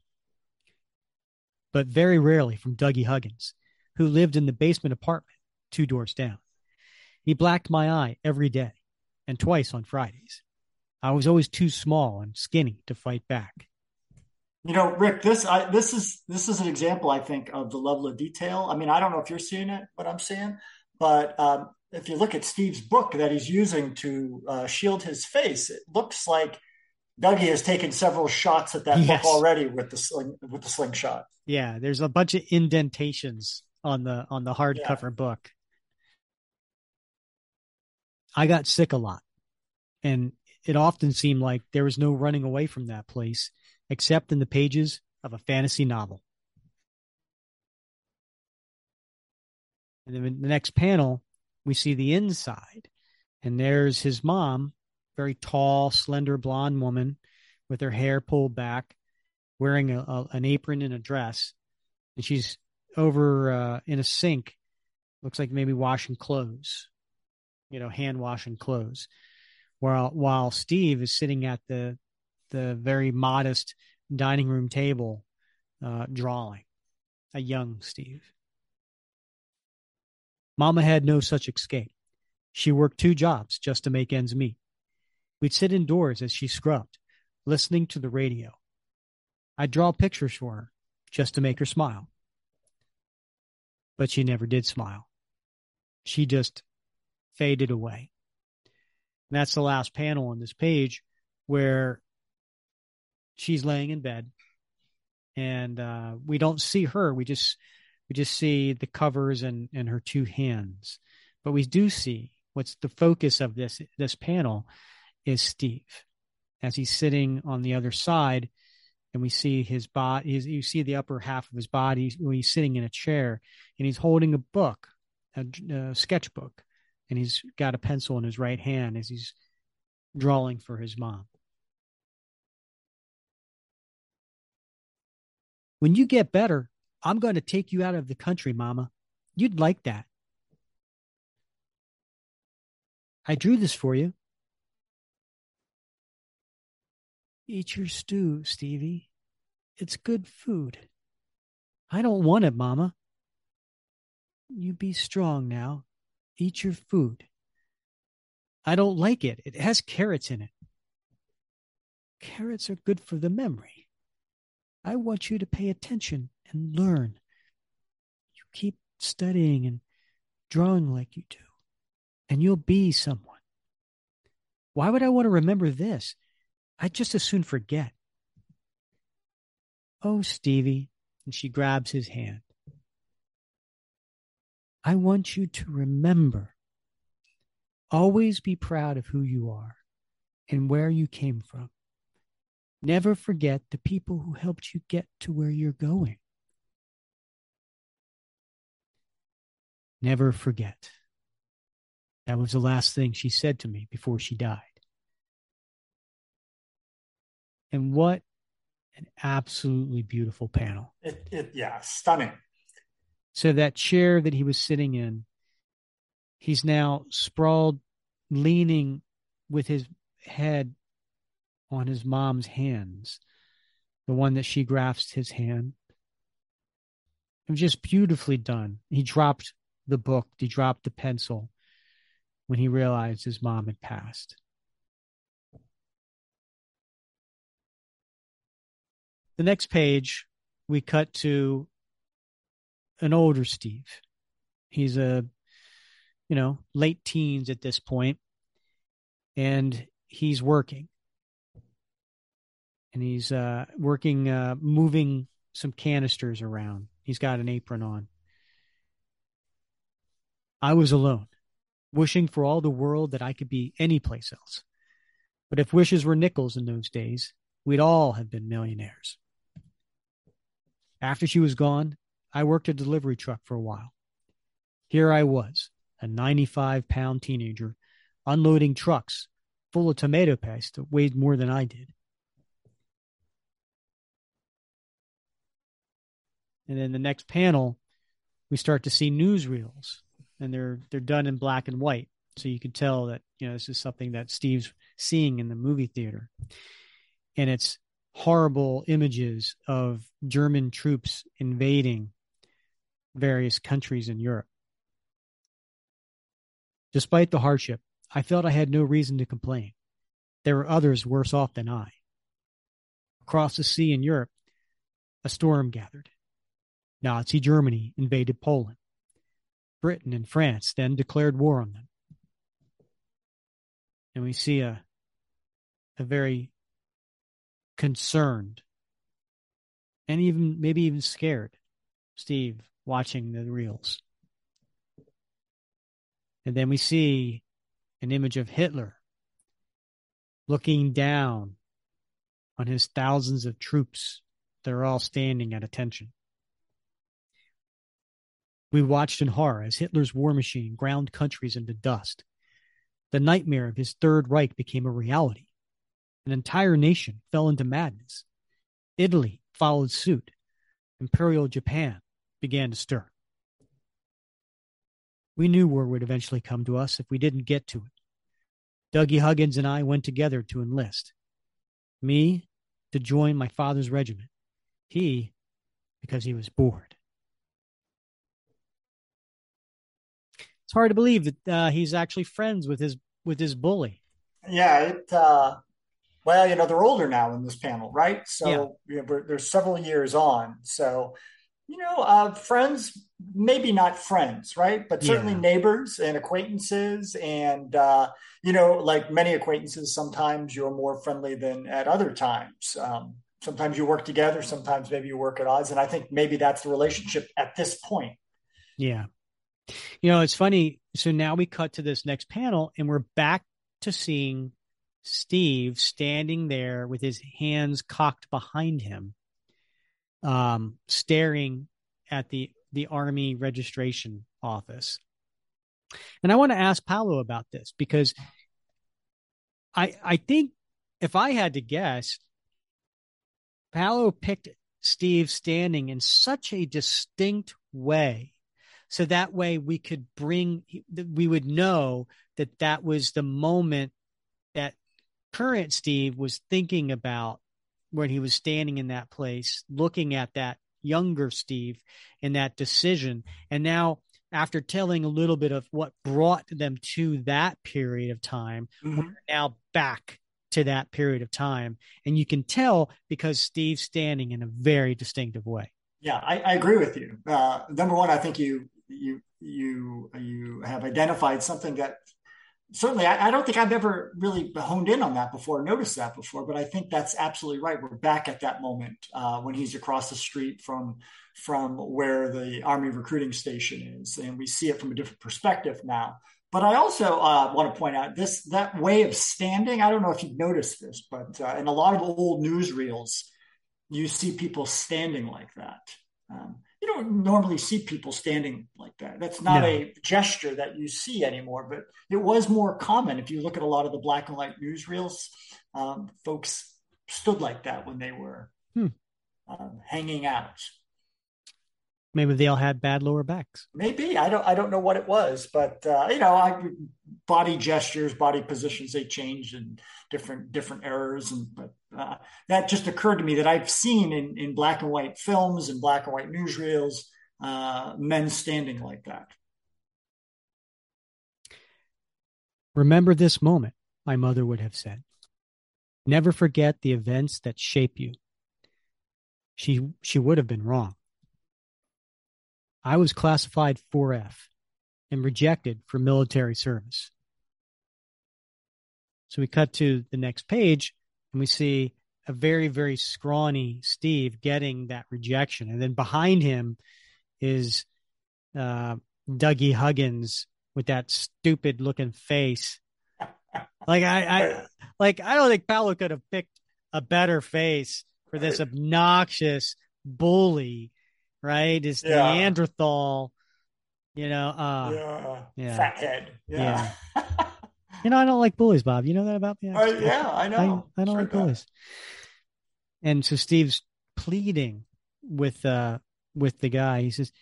S2: but very rarely from Dougie Huggins, who lived in the basement apartment two doors down. He blacked my eye every day and twice on Fridays. I was always too small and skinny to fight back.
S3: You know, Rick, this I, this is this is an example, I think, of the level of detail. I mean, I don't know if you're seeing it, what I'm seeing, but um, if you look at Steve's book that he's using to uh, shield his face, it looks like Dougie has taken several shots at that yes. book already with the sling with the slingshot.
S2: Yeah, there's a bunch of indentations on the on the hardcover yeah. book. I got sick a lot, and it often seemed like there was no running away from that place except in the pages of a fantasy novel. And then in the next panel, we see the inside, and there's his mom, very tall, slender blonde woman with her hair pulled back, wearing a, a, an apron and a dress, and she's over uh, in a sink, looks like maybe washing clothes, you know, hand washing clothes, while while Steve is sitting at the the very modest dining room table, uh, drawing, a young Steve. Mama had no such escape. She worked two jobs just to make ends meet. We'd sit indoors as she scrubbed, listening to the radio. I'd draw pictures for her just to make her smile. But she never did smile. She just faded away. And that's the last panel on this page where she's laying in bed and uh, we don't see her. We just we just see the covers and and her two hands. But we do see what's the focus of this this panel is Steve as he's sitting on the other side and we see his body you see the upper half of his body when he's sitting in a chair and he's holding a book a, a sketchbook and he's got a pencil in his right hand as he's drawing for his mom when you get better i'm going to take you out of the country mama you'd like that i drew this for you Eat your stew, Stevie. It's good food. I don't want it, Mama. You be strong now. Eat your food. I don't like it. It has carrots in it. Carrots are good for the memory. I want you to pay attention and learn. You keep studying and drawing like you do, and you'll be someone. Why would I want to remember this? I'd just as soon forget. Oh, Stevie. And she grabs his hand. I want you to remember. Always be proud of who you are and where you came from. Never forget the people who helped you get to where you're going. Never forget. That was the last thing she said to me before she died. And what an absolutely beautiful panel.
S3: It, it yeah, stunning.
S2: So that chair that he was sitting in, he's now sprawled, leaning with his head on his mom's hands, the one that she grasped his hand. It was just beautifully done. He dropped the book, he dropped the pencil when he realized his mom had passed. The next page, we cut to an older Steve. He's a, you know, late teens at this point, and he's working. And he's uh, working, uh, moving some canisters around. He's got an apron on. I was alone, wishing for all the world that I could be anyplace else. But if wishes were nickels in those days, we'd all have been millionaires. After she was gone, I worked a delivery truck for a while. Here I was, a 95 pound teenager, unloading trucks full of tomato paste that weighed more than I did. And then the next panel, we start to see newsreels, and they're they're done in black and white, so you can tell that you know this is something that Steve's seeing in the movie theater, and it's horrible images of German troops invading various countries in Europe. Despite the hardship, I felt I had no reason to complain. There were others worse off than I. Across the sea in Europe, a storm gathered. Nazi Germany invaded Poland. Britain and France then declared war on them. And we see a, a very concerned and even maybe even scared Steve watching the reels. And then we see an image of Hitler looking down on his thousands of troops that are all standing at attention. We watched in horror as Hitler's war machine ground countries into dust. The nightmare of his Third Reich became a reality. An entire nation fell into madness. Italy followed suit. Imperial Japan began to stir. We knew war would eventually come to us if we didn't get to it. Dougie Huggins and I went together to enlist. Me to join my father's regiment. He because he was bored. It's hard to believe that uh, he's actually friends with his with his bully.
S3: Yeah, it uh, well, you know, they're older now in this panel, right? So yeah. you know, there's several years on. So, you know, uh, friends, maybe not friends, right? But certainly yeah. neighbors and acquaintances. And, uh, you know, like many acquaintances, sometimes you're more friendly than at other times. Um, sometimes you work together, sometimes maybe you work at odds. And I think maybe that's the relationship at this point.
S2: Yeah. You know, it's funny. So now we cut to this next panel and we're back to seeing Steve standing there with his hands cocked behind him, um, staring at the the army registration office. And I want to ask Paolo about this because I I think if I had to guess, Paolo picked Steve standing in such a distinct way so that way we could bring we would know that that was the moment that current Steve was thinking about when he was standing in that place, looking at that younger Steve and that decision. And now, after telling a little bit of what brought them to that period of time, mm-hmm. we're now back to that period of time. And you can tell because Steve's standing in a very distinctive way.
S3: Yeah, I, I agree with you. Uh, number one, I think you you you you have identified something that certainly, I, I, don't think I've ever really honed in on that before, noticed that before, but I think that's absolutely right. We're back at that moment uh, when he's across the street from from where the Army recruiting station is, and we see it from a different perspective now. But I also uh, want to point out this that way of standing. I don't know if you've noticed this, but uh, in a lot of old newsreels, you see people standing like that. Um, you don't normally see people standing like that. That's not no. a gesture that you see anymore, but it was more common. If you look at a lot of the black and white newsreels, um, folks stood like that when they were hmm. um, hanging out.
S2: Maybe they all had bad lower backs.
S3: Maybe I don't. I don't know what it was, but uh, you know, I, body gestures, body positions, they changed and different different eras, and but uh, that just occurred to me that I've seen in in black and white films and black and white newsreels uh, men standing like that.
S2: Remember this moment, my mother would have said. Never forget the events that shape you. She she would have been wrong. I was classified 4F and rejected for military service. So we cut to the next page and we see a very, very scrawny Steve getting that rejection. And then behind him is uh, Dougie Huggins with that stupid looking face. Like I, I like I don't think Paolo could have picked a better face for this obnoxious bully right? Is yeah. Neanderthal, you know, uh,
S3: yeah. yeah. fathead.
S2: Yeah. yeah. you know, I don't like bullies, Bob. You know that about me?
S3: Uh, yeah, I know.
S2: I, I don't sure like bullies. And so Steve's pleading with uh with the guy. He says,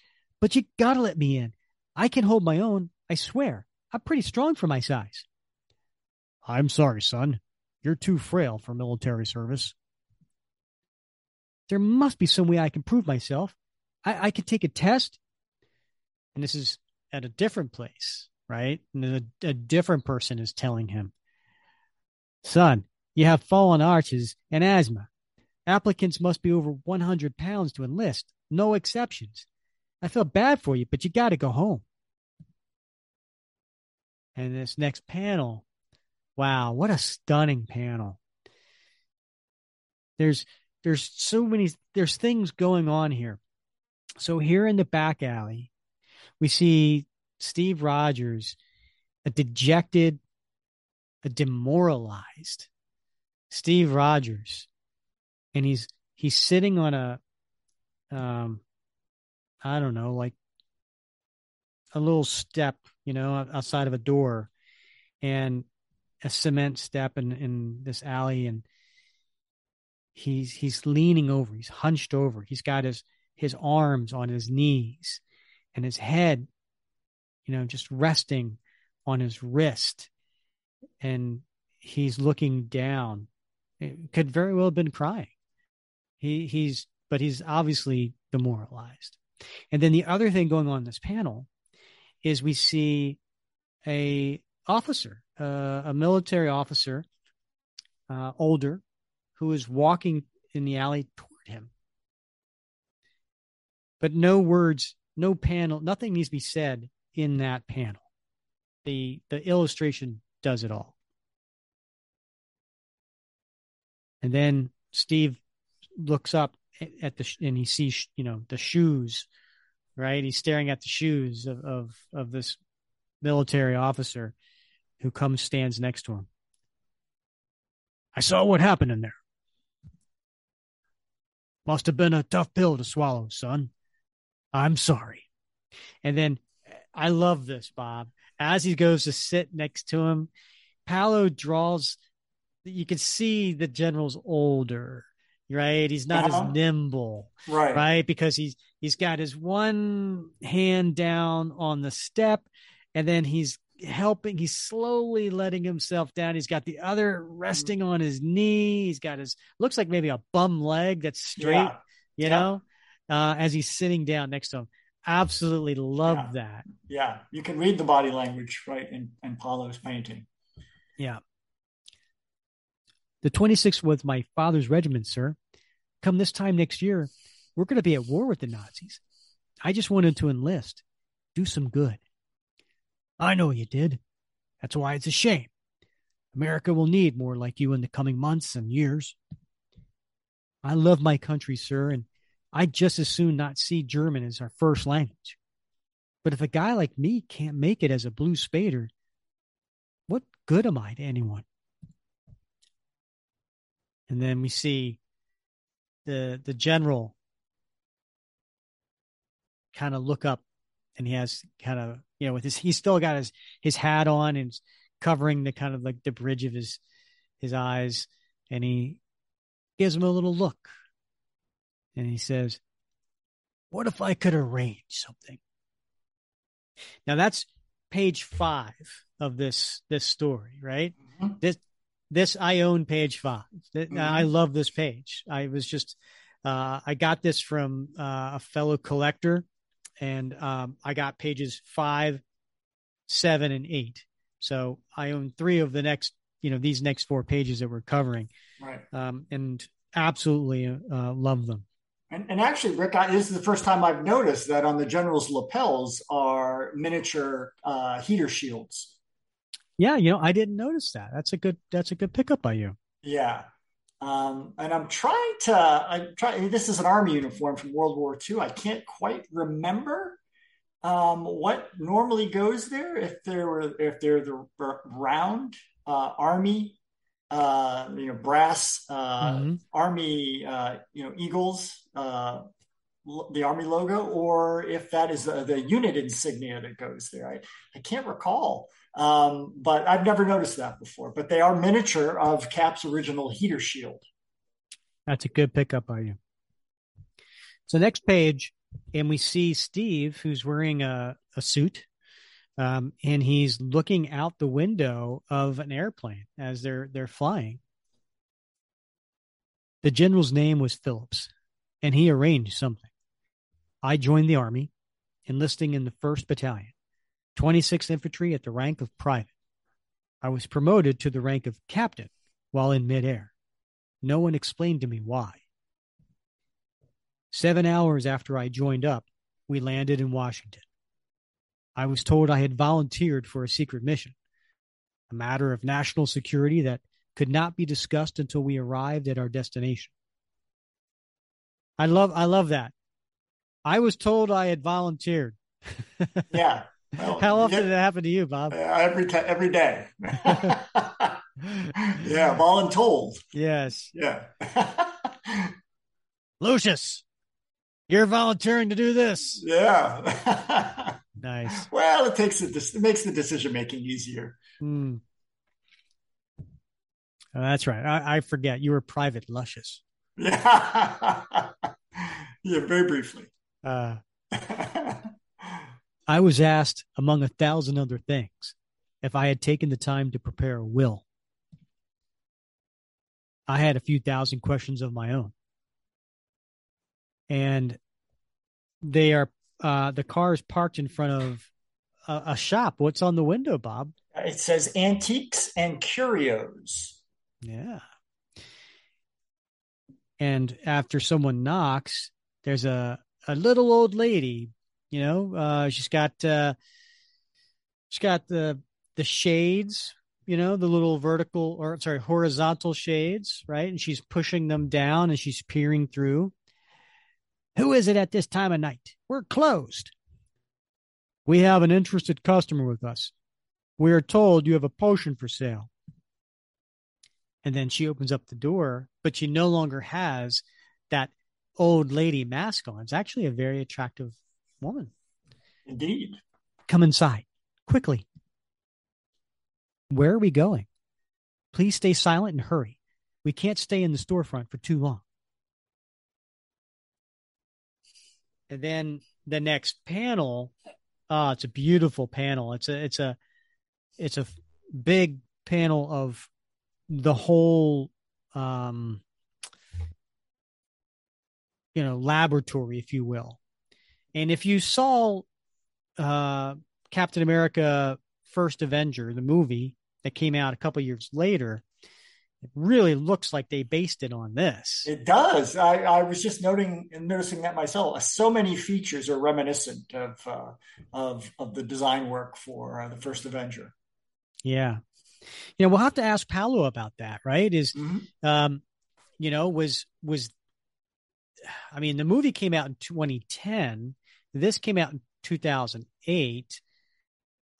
S2: "But you gotta let me in. I can hold my own. I swear. I'm pretty strong for my size." I'm sorry, son. You're too frail for military service. There must be some way I can prove myself. I, I could take a test, and this is at a different place, right? And a, a different person is telling him, son, you have fallen arches and asthma. Applicants must be over 100 pounds to enlist, no exceptions. I feel bad for you, but you got to go home. And this next panel, wow, what a stunning panel. There's there's so many there's things going on here. So here in the back alley, we see Steve Rogers, a dejected, a demoralized Steve Rogers, and he's he's sitting on a, um, I don't know, like a little step, you know, outside of a door, and a cement step in in this alley, and he's he's leaning over, he's hunched over, he's got his his arms on his knees and his head, you know, just resting on his wrist. And he's looking down. It could very well have been crying. He he's but he's obviously demoralized. And then the other thing going on in this panel is we see a officer, uh, a military officer, uh, older, who is walking in the alley toward him but no words, no panel, nothing needs to be said in that panel. The the illustration does it all. And then Steve looks up at the and he sees you know the shoes, right? He's staring at the shoes of of, of this military officer who comes stands next to him. I saw what happened in there. Must have been a tough pill to swallow, son. I'm sorry. And then I love this, Bob. As he goes to sit next to him, Paolo draws, you can see the general's older, right? He's not uh-huh. as nimble,
S3: right?
S2: Right, because he's he's got his one hand down on the step, and then he's helping. He's slowly letting himself down. He's got the other resting on his knee. He's got his looks like maybe a bum leg that's straight. Yeah. You yeah. know, uh, as he's sitting down next to him. Absolutely love
S3: yeah.
S2: that.
S3: Yeah, you can read the body language right in, in Paolo's painting.
S2: Yeah. The 26th was my father's regiment, sir. Come this time next year, we're going to be at war with the Nazis. I just wanted to enlist, do some good. I know you did. That's why it's a shame. America will need more like you in the coming months and years. I love my country, sir, and I'd just as soon not see German as our first language. But if a guy like me can't make it as a blue spader, what good am I to anyone? And then we see the the general kind of look up and he has kind of you know with his he's still got his his hat on and covering the kind of like the bridge of his his eyes and he gives him a little look and he says what if i could arrange something now that's page five of this this story right mm-hmm. this this i own page 5 mm-hmm. i love this page i was just uh, i got this from uh, a fellow collector and um, I got pages five, seven, and eight. So I own three of the next, you know, these next four pages that we're covering,
S3: right?
S2: Um, and absolutely uh, love them.
S3: And, and actually, Rick, I, this is the first time I've noticed that on the General's lapels are miniature uh, heater shields.
S2: Yeah, you know, I didn't notice that. That's a good. That's a good pickup by you.
S3: Yeah, um, and I'm trying to, I'm trying, this is an army uniform from World War II. I can't quite remember um, what normally goes there. If there were, if they're the round uh, army, uh, you know, brass uh, mm-hmm. army, uh, you know, eagles, uh, the army logo, or if that is the, the unit insignia that goes there. I, I can't recall. Um, but I've never noticed that before. But they are miniature of Cap's original heater shield.
S2: That's a good pickup by you. So next page, and we see Steve, who's wearing a, a suit, um, and he's looking out the window of an airplane as they're they're flying. The general's name was Phillips, and he arranged something. I joined the army, enlisting in the first battalion. 26th Infantry at the rank of private. I was promoted to the rank of captain while in midair. No one explained to me why. Seven hours after I joined up, we landed in Washington. I was told I had volunteered for a secret mission, a matter of national security that could not be discussed until we arrived at our destination. I love I love that. I was told I had volunteered.
S3: yeah.
S2: Well, How often yeah, did it happen to you, Bob? Uh,
S3: every t- every day. yeah, voluntold.
S2: Yes.
S3: Yeah.
S2: Lucius, you're volunteering to do this.
S3: Yeah.
S2: Nice.
S3: Well, it takes it, it makes the decision making easier.
S2: Hmm. Oh, that's right. I, I, forget you were private Lucius.
S3: Yeah. yeah, very briefly.
S2: Uh, I was asked, among a thousand other things, if I had taken the time to prepare a will. I had a few thousand questions of my own. And they are, uh, the car is parked in front of a, a shop. What's on the window, Bob?
S3: It says antiques and curios.
S2: Yeah. And after someone knocks, there's a, a little old lady you know, uh, she's got uh, she's got the the shades, you know, the little vertical or sorry horizontal shades, right? And she's pushing them down and she's peering through. Who is it at this time of night? We're closed. We have an interested customer with us. We are told you have a potion for sale. And then she opens up the door, but she no longer has that old lady mask on. It's actually a very attractive woman.
S3: Indeed.
S2: Come inside quickly. Where are we going? Please stay silent and hurry. We can't stay in the storefront for too long. And then the next panel, oh, it's a beautiful panel. It's a it's a it's a big panel of the whole um you know laboratory if you will and if you saw uh, Captain America: First Avenger, the movie that came out a couple years later, it really looks like they based it on this.
S3: It does. I, I was just noting and noticing that myself. So many features are reminiscent of uh, of of the design work for uh, the first Avenger.
S2: Yeah. You know, we'll have to ask Paolo about that, right? Is
S3: Mhm.
S2: um, you know, was was I mean, the movie came out in 2010. This came out in 2008.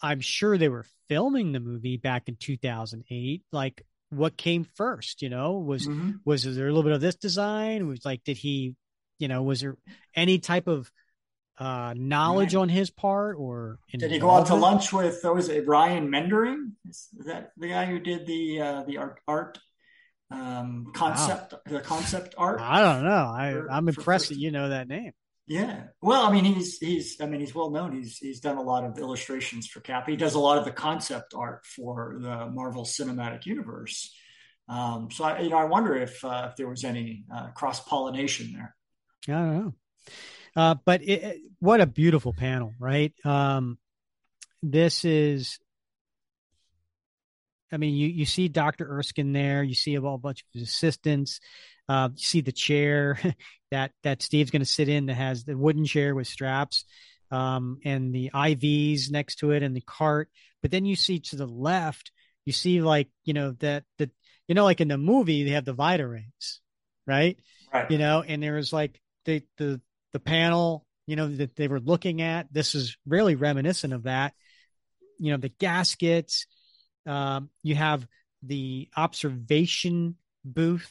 S2: I'm sure they were filming the movie back in 2008. Like, what came first? You know, was
S3: Mhm.
S2: was there a little bit of this design? Was like, did he, you know, was there any type of uh knowledge
S3: Right.
S2: on his part or
S3: Did he go out to lunch with was it Ryan Meinerding? Is, that the guy who did the uh, the art art um, concept the concept art?
S2: I don't know. I
S3: For-
S2: I'm impressed that you know that name.
S3: Yeah. Well, I mean, he's he's I mean, he's well known. He's he's done a lot of illustrations for Cap. He does a lot of the concept art for the Marvel Cinematic Universe. Um, so I, you know, I wonder if uh, if there was any uh, cross pollination there.
S2: I don't know. Uh, but it, it- what a beautiful panel, right? Um, this is, I mean, you, you see Dr. Erskine there, you see a whole bunch of his assistants, uh, you see the chair that, that Steve's going to sit in that has the wooden chair with straps, um, and the IVs next to it and the cart. But then you see to the left, you see like, you know, that, that, you know, like in the movie, they have the Vita rings, right?
S3: Right.
S2: you know and there was like the the the panel you know that they were looking at this is really reminiscent of that you know the gaskets um you have the observation booth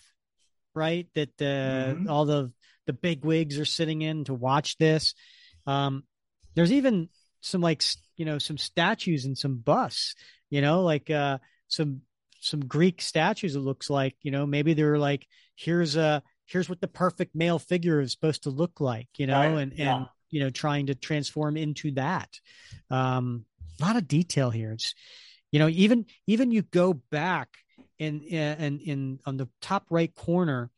S2: right that uh,
S3: Mhm.
S2: all the the big wigs are sitting in to watch this. Um there's even some like you know some statues and some busts you know like uh some some greek statues it looks like you know maybe they're like here's a here's what the perfect male figure is supposed to look like you know
S3: Right,
S2: and
S3: yeah.
S2: and you know trying to transform into that. Um a lot of detail here. It's you know even even you go back in in in on the top right corner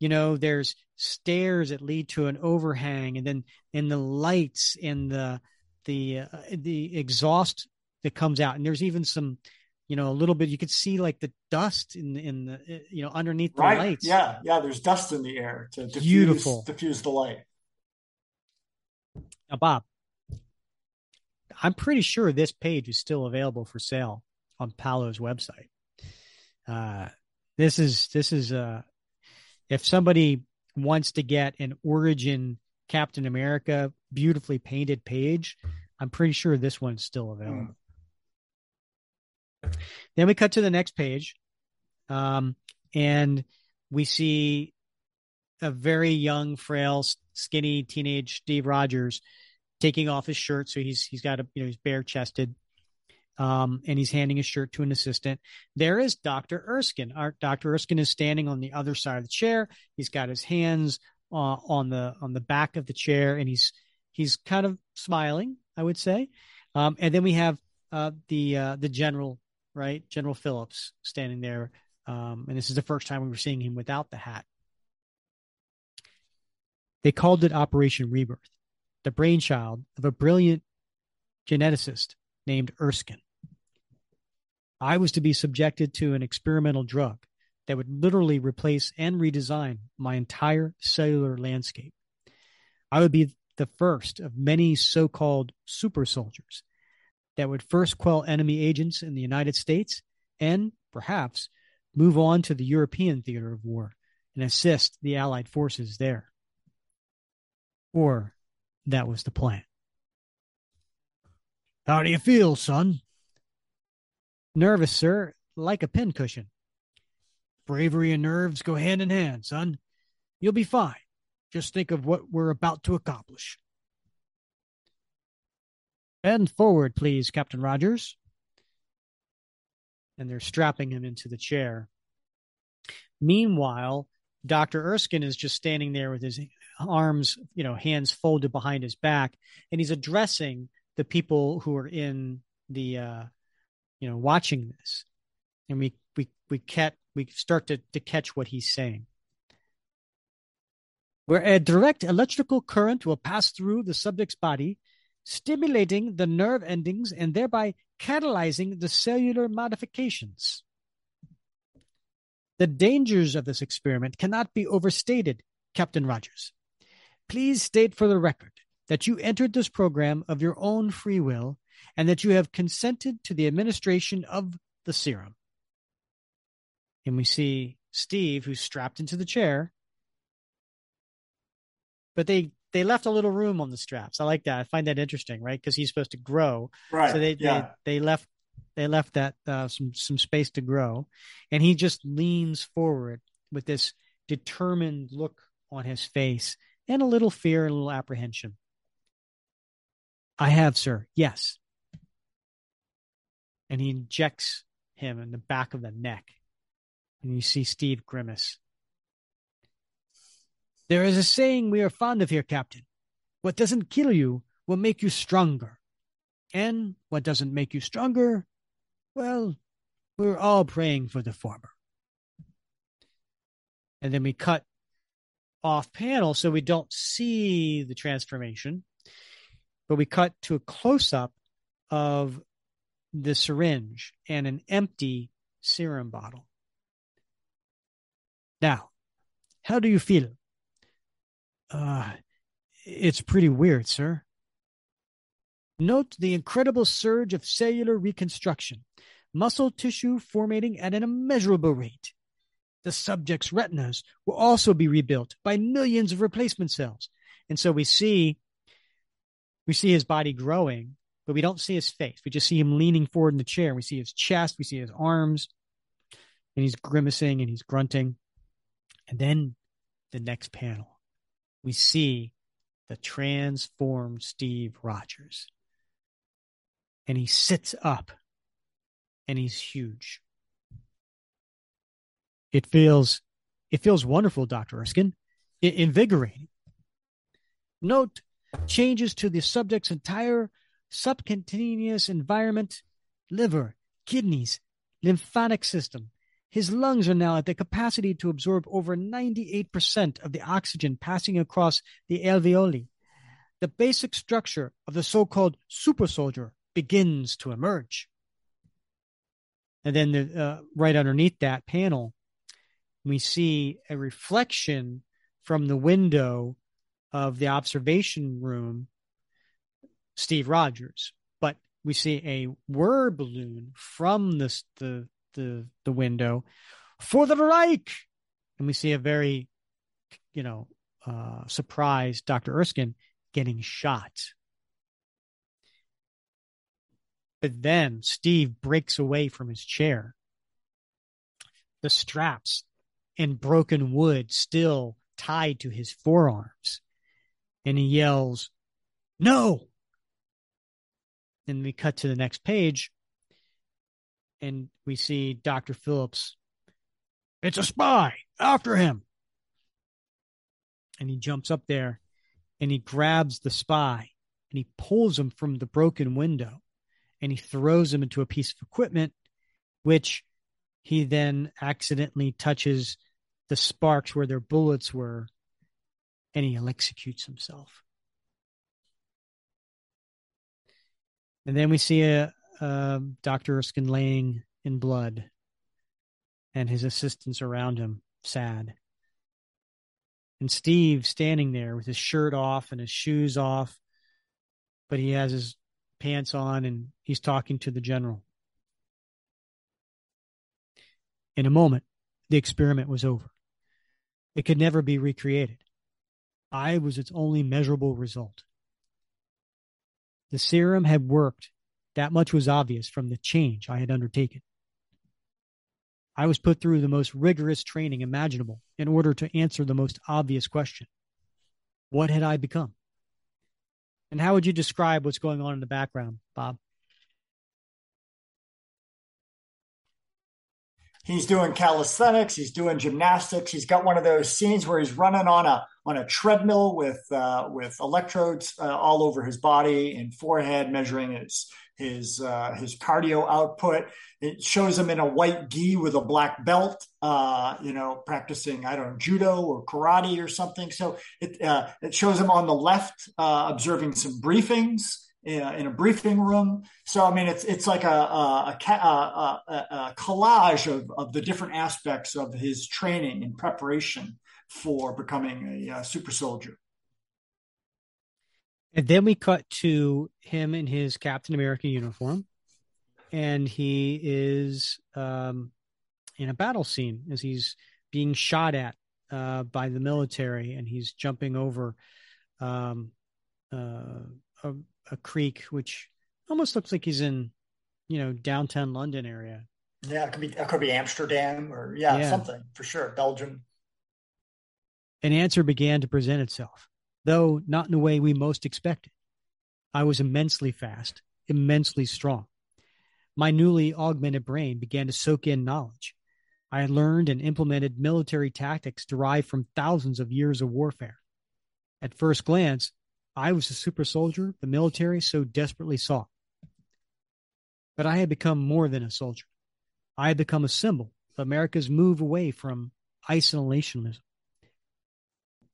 S2: you know there's stairs that lead to an overhang and then and the lights and the the uh, the exhaust that comes out and there's even some you know a little bit you could see like the dust in the in the uh, you know underneath the
S3: Right.
S2: lights
S3: Yeah. Yeah. There's dust in the air to diffuse,
S2: Beautiful.
S3: diffuse the light.
S2: Now, Bob, I'm pretty sure this page is still available for sale on Paolo's website. Uh, this is this is uh, if somebody wants to get an origin Captain America beautifully painted page, I'm pretty sure this one's still available. Then we cut to the next page, um, and we see a very young, frail, skinny teenage Steve Rogers taking off his shirt. So he's he's got a you know he's bare chested, um, and he's handing his shirt to an assistant. There is Doctor Erskine. Our Doctor Erskine is standing on the other side of the chair. He's got his hands uh, on the on the back of the chair, and he's he's kind of smiling. I would say, um, and then we have uh, the uh, the general right, General Phillips standing there. Um, and this is the first time we were seeing him without the hat. They called it Operation Rebirth, the brainchild of a brilliant geneticist named Erskine. I was to be subjected to an experimental drug that would literally replace and redesign my entire cellular landscape. I would be the first of many so called super soldiers that would first quell enemy agents in the United States and, perhaps, move on to the European theater of war and assist the Allied forces there. Or that was the plan. How do you feel, son? Nervous, sir, like a pincushion. Bravery and nerves go hand in hand, son. You'll be fine. Just think of what we're about to accomplish. Bend forward, please, Captain Rogers. And they're strapping him into the chair. Meanwhile, Dr. Erskine is just standing there with his arms, you know, hands folded behind his back, and he's addressing the people who are in the, uh, you know, watching this. And we we we cat we start to to catch what he's saying. Where a direct electrical current will pass through the subject's body, stimulating the nerve endings and thereby catalyzing the cellular modifications. The dangers of this experiment cannot be overstated, Captain Rogers. Please state for the record that you entered this program of your own free will and that you have consented to the administration of the serum. And we see Steve, who's strapped into the chair, but they they left a little room on the straps. I like that. I find that interesting, right? Because he's supposed to grow,
S3: right?
S2: So they yeah. they, they left they left that uh, some some space to grow, and he just leans forward with this determined look on his face and a little fear and a little apprehension. I have, sir. Yes. And he injects him in the back of the neck. And you see Steve grimace. There is a saying we are fond of here, Captain. What doesn't kill you will make you stronger. And what doesn't make you stronger, well, we're all praying for the former. And then we cut off panel so we don't see the transformation, but we cut to a close up of the syringe and an empty serum bottle. Now, how do you feel? Uh, it's pretty weird, sir. Note the incredible surge of cellular reconstruction, muscle tissue formating at an immeasurable rate. The subject's retinas will also be rebuilt by millions of replacement cells. And so we see we see his body growing, but we don't see his face. We just see him leaning forward in the chair. We see his chest, we see his arms, and he's grimacing and he's grunting. And then the next panel, we see the transformed Steve Rogers. And he sits up and he's huge. It feels it feels wonderful, Dr. Erskine. Invigorating. Note changes to the subject's entire subcutaneous environment, liver, kidneys, lymphatic system, his lungs are now at the capacity to absorb over 98% of the oxygen passing across the alveoli. The basic structure of the so called super soldier begins to emerge. And then, the, uh, right underneath that panel, we see a reflection from the window of the observation room, Steve Rogers. But we see a word balloon from the, the the the window for the Reich, and we see a very, you know, uh, surprised Dr. Erskine getting shot. But then Steve breaks away from his chair. The straps and broken wood still tied to his forearms. And he yells, No! And we cut to the next page and we see Dr. Phillips. It's a spy after him. And he jumps up there and he grabs the spy and he pulls him from the broken window and he throws him into a piece of equipment, which he then accidentally touches the sparks where their bullets were and he executes himself. And then we see a, uh, Dr. Erskine laying in blood and his assistants around him, sad. And Steve standing there with his shirt off and his shoes off, but he has his pants on and he's talking to the general. In a moment, the experiment was over. It could never be recreated. I was its only measurable result. The serum had worked that much was obvious from the change I had undertaken. I was put through the most rigorous training imaginable in order to answer the most obvious question What had I become? And how would you describe what's going on in the background, Bob?
S3: He's doing calisthenics. He's doing gymnastics. He's got one of those scenes where he's running on a on a treadmill with uh, with electrodes uh, all over his body and forehead, measuring his his uh, his cardio output. It shows him in a white gi with a black belt, uh, you know, practicing I don't know judo or karate or something. So it uh, it shows him on the left uh, observing some briefings. In a briefing room, so I mean, it's it's like a a, a, a, a collage of, of the different aspects of his training and preparation for becoming a, super soldier.
S2: And then we cut to him in his Captain America uniform, and he is um, in a battle scene as he's being shot at uh, by the military, and he's jumping over um, uh, a, a creek, which almost looks like he's in, you know, downtown London area.
S3: Yeah, it could be it could be Amsterdam or yeah, yeah. something for sure, Belgium.
S2: An answer began to present itself, though not in the way we most expected. I was immensely fast, immensely strong. My newly augmented brain began to soak in knowledge. I had learned and implemented military tactics derived from thousands of years of warfare. At first glance, I was the super soldier the military so desperately sought. But I had become more than a soldier. I had become a symbol of America's move away from isolationism.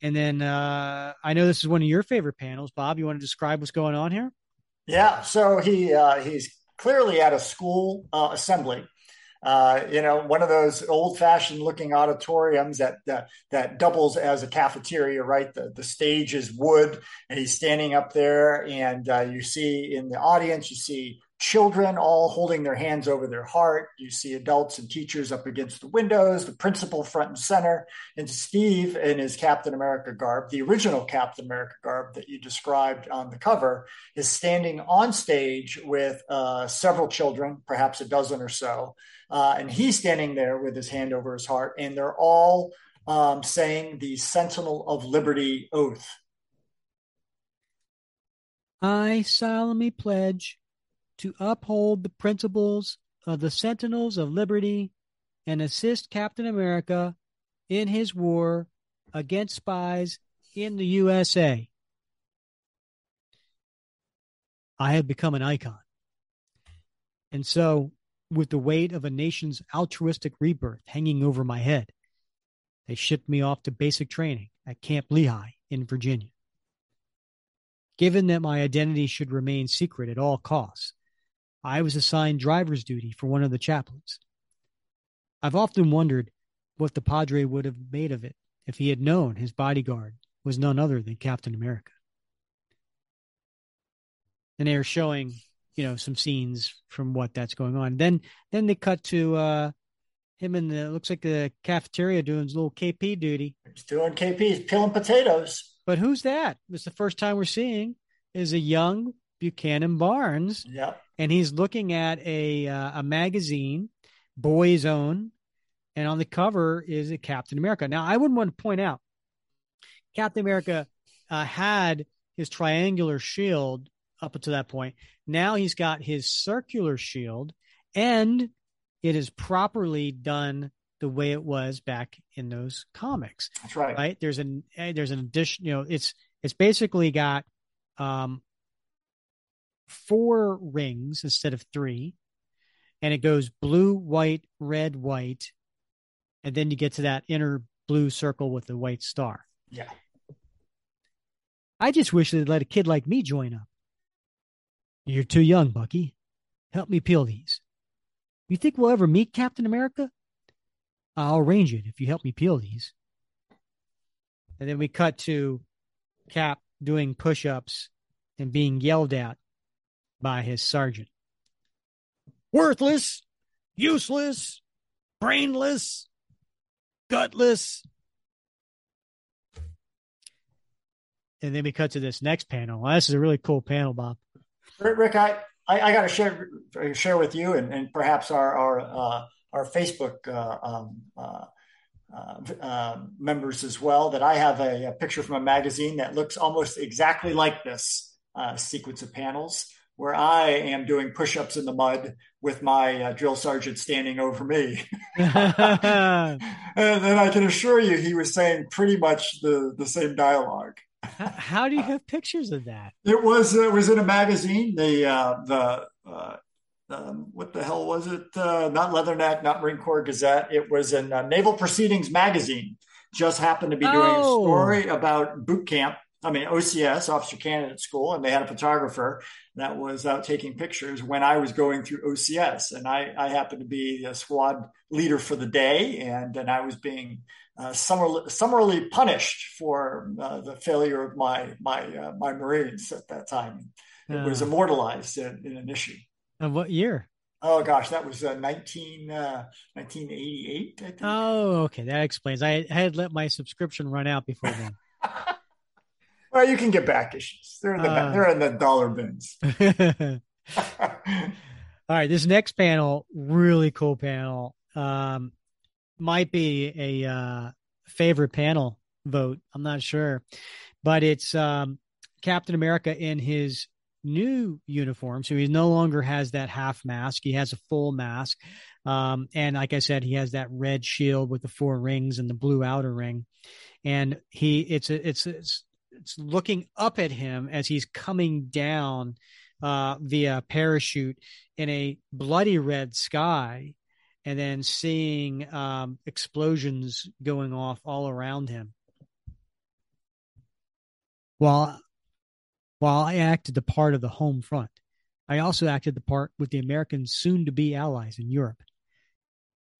S2: And then uh, I know this is one of your favorite panels, Bob. You want to describe what's going on here?
S3: Yeah. So he uh, he's clearly at a school uh, assembly. Uh, you know, one of those old-fashioned looking auditoriums that, that that doubles as a cafeteria. Right, the the stage is wood, and he's standing up there, and uh, you see in the audience, you see children all holding their hands over their heart. You see adults and teachers up against the windows, the principal front and center, and Steve in his Captain America garb, the original Captain America garb that you described on the cover, is standing on stage with uh, several children, perhaps a dozen or so. Uh, and he's standing there with his hand over his heart, and they're all um, saying the Sentinel of Liberty oath.
S2: I solemnly pledge to uphold the principles of the Sentinels of Liberty and assist Captain America in his war against spies in the USA. I have become an icon. And so, with the weight of a nation's altruistic rebirth hanging over my head, they shipped me off to basic training at Camp Lehigh in Virginia. Given that my identity should remain secret at all costs, I was assigned driver's duty for one of the chaplains. I've often wondered what the Padre would have made of it if he had known his bodyguard was none other than Captain America. And they're showing, you know, some scenes from what that's going on. Then then they cut to uh him in the looks like the cafeteria doing his little KP duty.
S3: He's doing KP, he's peeling potatoes.
S2: But who's that? It's the first time we're seeing is a young Buchanan Barnes.
S3: Yeah
S2: and he's looking at a uh, a magazine, Boy's Own, and on the cover is a Captain America. Now, I would want to point out, Captain America uh, had his triangular shield up until that point. Now he's got his circular shield, and it is properly done the way it was back in those comics.
S3: That's right.
S2: Right. There's an eh, there's an addition. You know, it's it's basically got um, four rings instead of three. And it goes blue, white, red, white. And then you get to that inner blue circle with the white star.
S3: Yeah.
S2: I just wish they'd let a kid like me join up. You're too young, Bucky. Help me peel these. You think we'll ever meet Captain America? I'll arrange it if you help me peel these. And then we cut to Cap doing push ups and being yelled at by his sergeant. Worthless, useless, brainless, gutless. And then we cut to this next panel. This is a really cool panel, Bob.
S3: Rick, I, I, I got to share share with you and, and perhaps our our uh, our Facebook uh, um, uh, uh, uh members as well that I have a, a, picture from a magazine that looks almost exactly like this uh, sequence of panels where I am doing push-ups in the mud with my uh, drill sergeant standing over me. and then I can assure you, he was saying pretty much the, the same dialogue.
S2: How do you have pictures of that?
S3: It was it was in a magazine. The uh, the uh, um, what the hell was it? Uh, not Leatherneck, not Marine Corps Gazette. It was in uh, Naval Proceedings magazine. Just happened to be doing oh. a story about boot camp I mean, OCS, Officer Candidate School, and they had a photographer that was out taking pictures when I was going through OCS. And I, I happened to be the squad leader for the day, and then I was being uh, summarily, summarily punished for uh, the failure of my my uh, my Marines at that time. It was uh. immortalized in, in, an issue.
S2: Of what year?
S3: Oh gosh, that was uh, 19, 1988. Uh,
S2: oh, okay, that explains. I had let my subscription run out before then.
S3: You can get back issues. They're in the uh, they're in the dollar bins.
S2: All right, this next panel, really cool panel. Um, might be a uh, favorite panel vote. I'm not sure, but it's um, Captain America in his new uniform. So he no longer has that half mask. He has a full mask. Um, and like I said, he has that red shield with the four rings and the blue outer ring. And he, it's, a, it's, it's, it's looking up at him as he's coming down uh, via parachute in a bloody red sky and then seeing um, explosions going off all around him. While while I acted the part of the home front, I also acted the part with the American soon to be allies in Europe.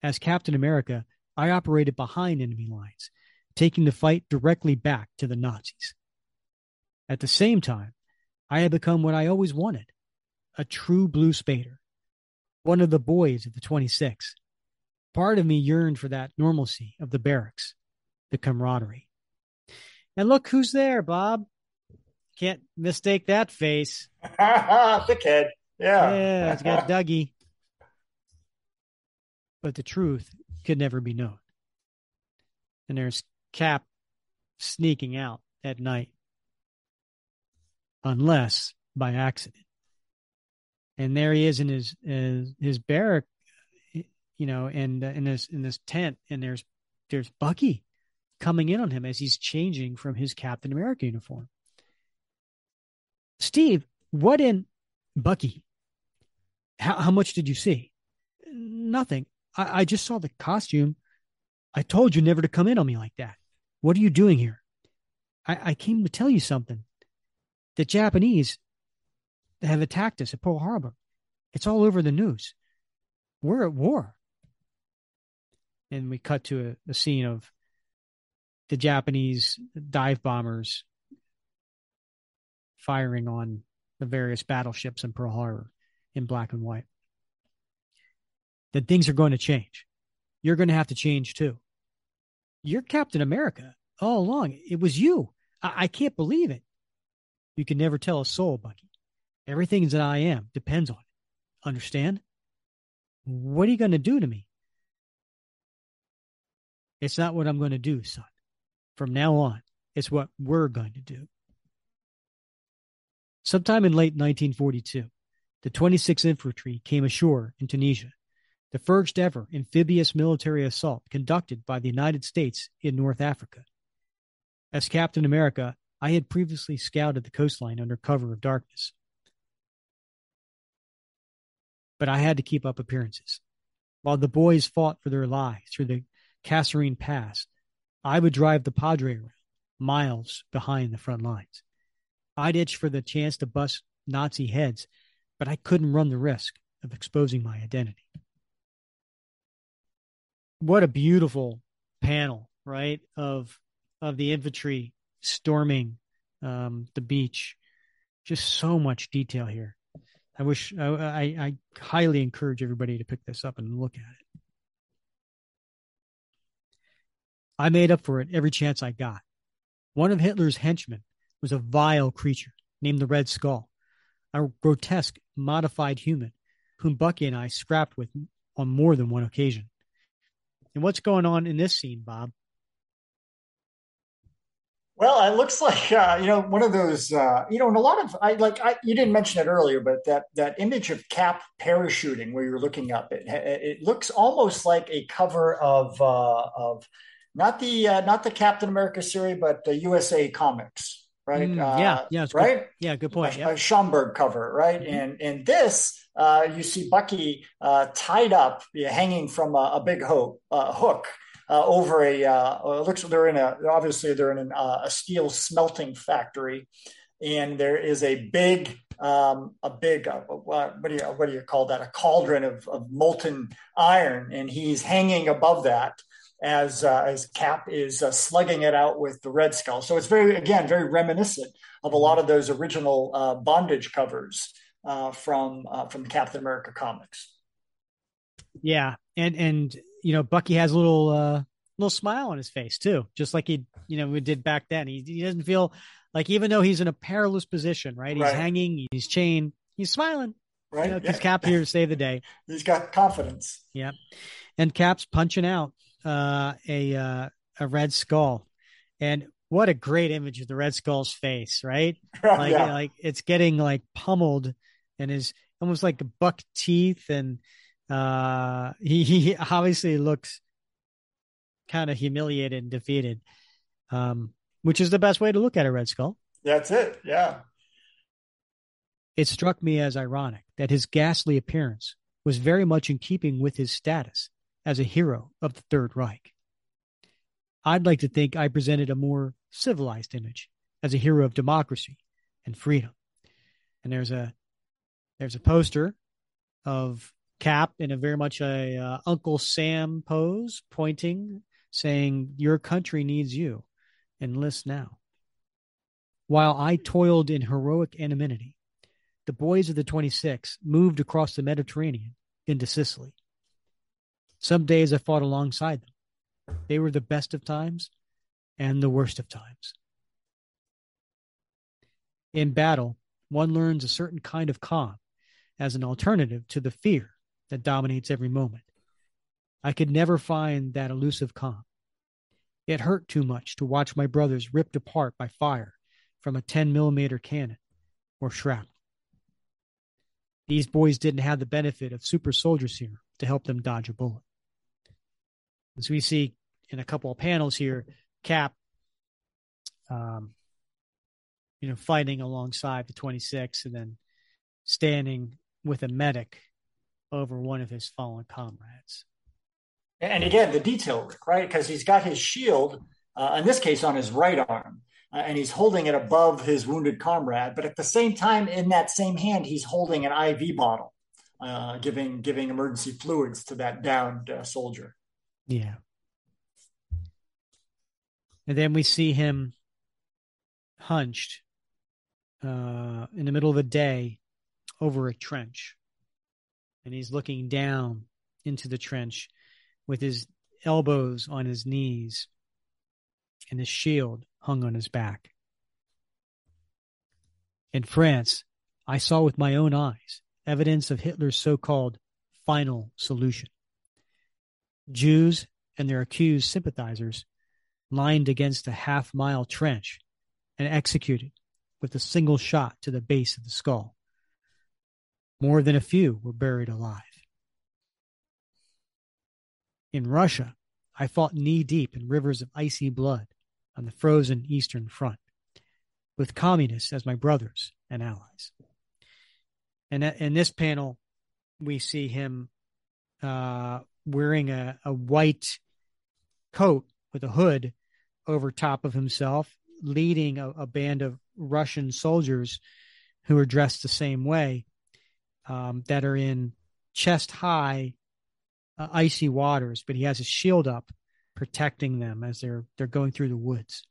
S2: As Captain America, I operated behind enemy lines, taking the fight directly back to the Nazis. At the same time, I had become what I always wanted a true blue spader, one of the boys of the 26. Part of me yearned for that normalcy of the barracks, the camaraderie. And look who's there, Bob. Can't mistake that face.
S3: Thick head. Yeah.
S2: Yeah, it's got Dougie. But the truth could never be known. And there's Cap sneaking out at night. Unless by accident. And there he is in his his, his barrack, you know, and uh, in this in this tent, and there's there's Bucky coming in on him as he's changing from his Captain America uniform. Steve, what in Bucky? How, how much did you see? Nothing. I, I just saw the costume. I told you never to come in on me like that. What are you doing here? I, I came to tell you something. The Japanese have attacked us at Pearl Harbor. It's all over the news. We're at war. And we cut to a, a scene of the Japanese dive bombers firing on the various battleships in Pearl Harbor in black and white. Then things are going to change. You're going to have to change too. You're Captain America all along. It was you. I, I can't believe it. You can never tell a soul, Bucky. Everything that I am depends on it. Understand? What are you going to do to me? It's not what I'm going to do, son. From now on, it's what we're going to do. Sometime in late 1942, the 26th Infantry came ashore in Tunisia, the first ever amphibious military assault conducted by the United States in North Africa. As Captain America, I had previously scouted the coastline under cover of darkness. But I had to keep up appearances. While the boys fought for their lives through the Kasserine Pass, I would drive the Padre around, miles behind the front lines. I'd itch for the chance to bust Nazi heads, but I couldn't run the risk of exposing my identity. What a beautiful panel, right? Of of the infantry storming um, the beach. Just so much detail here. I wish I, I, I highly encourage everybody to pick this up and look at it. I made up for it every chance I got. One of Hitler's henchmen was a vile creature named the Red Skull, a grotesque, modified human whom Bucky and I scrapped with on more than one occasion. And what's going on in this scene, Bob?
S3: Well, it looks like uh, you know one of those. Uh, you know, and a lot of I like I, you didn't mention it earlier, but that that image of Cap parachuting where you're looking up, it it looks almost like a cover of uh, of not the uh, not the Captain America series, but the USA Comics right? Mm,
S2: yeah, uh, yeah,
S3: right.
S2: Good. Yeah, good point.
S3: A, yep. a Schomburg cover, right? Mm-hmm. And in this, uh, you see Bucky uh, tied up, hanging from a, a big hook, uh, hook uh, over a uh, looks they're in a obviously they're in an, uh, a steel smelting factory, and there is a big um, a big uh, what do you what do you call that a cauldron of, of molten iron, and he's hanging above that as uh, as Cap is uh, slugging it out with the Red Skull. So it's very again very reminiscent of a lot of those original uh, bondage covers uh, from uh, from Captain America comics.
S2: Yeah, and and you know Bucky has a little uh, little smile on his face too, just like he you know we did back then. He he doesn't feel like even though he's in a perilous position, right? He's right. hanging, he's chained, he's smiling. Right. You know, yeah. Cap here to save the day.
S3: He's got confidence.
S2: Yeah. And Cap's punching out uh, a uh, a red skull, and what a great image of the red skull's face, right? Like yeah. like it's getting like pummeled, and his almost like buck teeth, and uh, he he obviously looks kind of humiliated and defeated, um, which is the best way to look at a red skull.
S3: That's it. Yeah.
S2: It struck me as ironic that his ghastly appearance was very much in keeping with his status as a hero of the Third Reich. I'd like to think I presented a more civilized image as a hero of democracy and freedom. And there's a there's a poster of Cap in a very much a uh, Uncle Sam pose, pointing, saying, "Your country needs you. Enlist now." While I toiled in heroic anonymity, the boys of the 26 moved across the Mediterranean into Sicily. Some days I fought alongside them. They were the best of times and the worst of times. In battle, one learns a certain kind of calm as an alternative to the fear that dominates every moment. I could never find that elusive calm. It hurt too much to watch my brothers ripped apart by fire from a 10 millimeter cannon or shrapnel. These boys didn't have the benefit of super soldiers here to help them dodge a bullet. As we see in a couple of panels here, Cap, um, you know, fighting alongside the 26 and then standing with a medic over one of his fallen comrades.
S3: And again, the detail, Rick, right? Because he's got his shield, uh, in this case, on his right arm, uh, and he's holding it above his wounded comrade. But at the same time, in that same hand, he's holding an IV bottle, uh, giving giving emergency fluids to that downed uh, soldier.
S2: Yeah. And then we see him hunched uh, in the middle of the day over a trench. And he's looking down into the trench with his elbows on his knees and his shield hung on his back. In France, I saw with my own eyes evidence of Hitler's so called final solution. Jews and their accused sympathizers lined against a half mile trench and executed with a single shot to the base of the skull. More than a few were buried alive. In Russia, I fought knee deep in rivers of icy blood on the frozen Eastern Front, with communists as my brothers and allies. And in this panel, we see him uh, wearing a, a white coat with a hood over top of himself, leading a, a band of Russian soldiers who are dressed the same way um, that are in chest high uh, icy waters, but he has a shield up protecting them as they're they're going through the woods.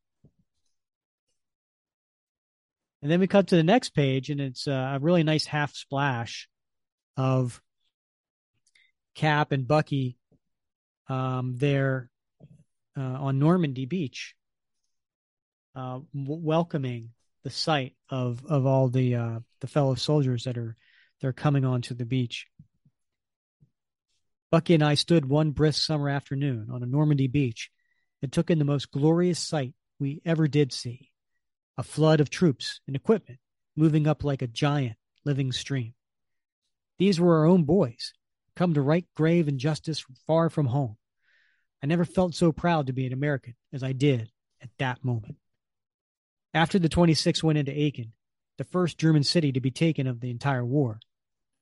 S2: And then we cut to the next page, and it's a really nice half splash of Cap and Bucky um, there uh, on Normandy Beach, uh, w- welcoming the sight of of all the uh, the fellow soldiers that are they're coming onto the beach. Bucky and I stood one brisk summer afternoon on a Normandy beach and took in the most glorious sight we ever did see a flood of troops and equipment moving up like a giant living stream. These were our own boys, come to right grave and justice far from home. I never felt so proud to be an American as I did at that moment. After the 26 went into Aachen, the first German city to be taken of the entire war,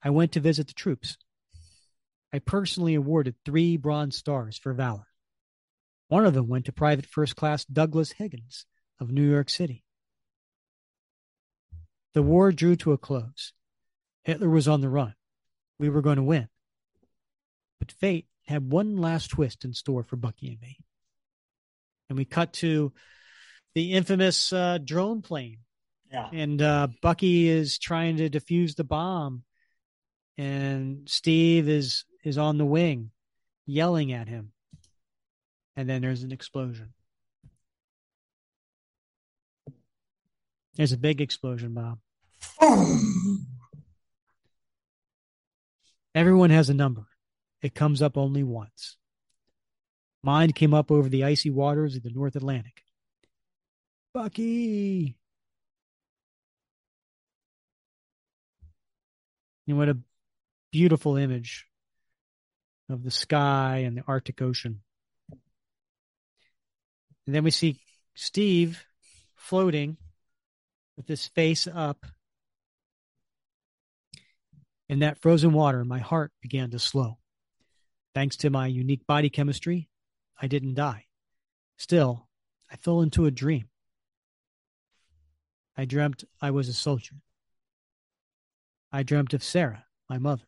S2: I went to visit the troops. I personally awarded three Bronze Stars for valor. One of them went to Private First Class Douglas Higgins of New York City. The war drew to a close. Hitler was on the run. We were going to win. But fate had one last twist in store for Bucky and me. And we cut to the infamous uh, drone plane.
S3: Yeah.
S2: And uh, Bucky is trying to defuse the bomb. And Steve is is on the wing yelling at him. And then there's an explosion. There's a big explosion, Bob. Everyone has a number. It comes up only once. Mine came up over the icy waters of the North Atlantic. Bucky! And what a beautiful image of the sky and the Arctic Ocean. And then we see Steve floating with his face up. In that frozen water, my heart began to slow. Thanks to my unique body chemistry, I didn't die. Still, I fell into a dream. I dreamt I was a soldier. I dreamt of Sarah, my mother,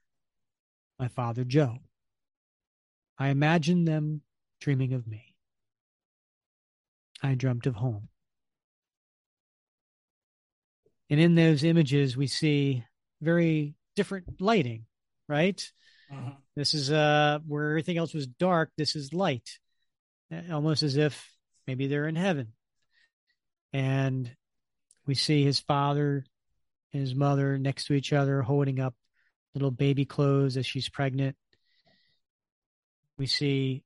S2: my father Joe. I imagined them dreaming of me. I dreamt of home. And in those images, we see very different lighting, right?
S3: Mm-hmm.
S2: This is uh, where everything else was dark. This is light, almost as if maybe they're in heaven. And we see his father and his mother next to each other, holding up little baby clothes as she's pregnant. We see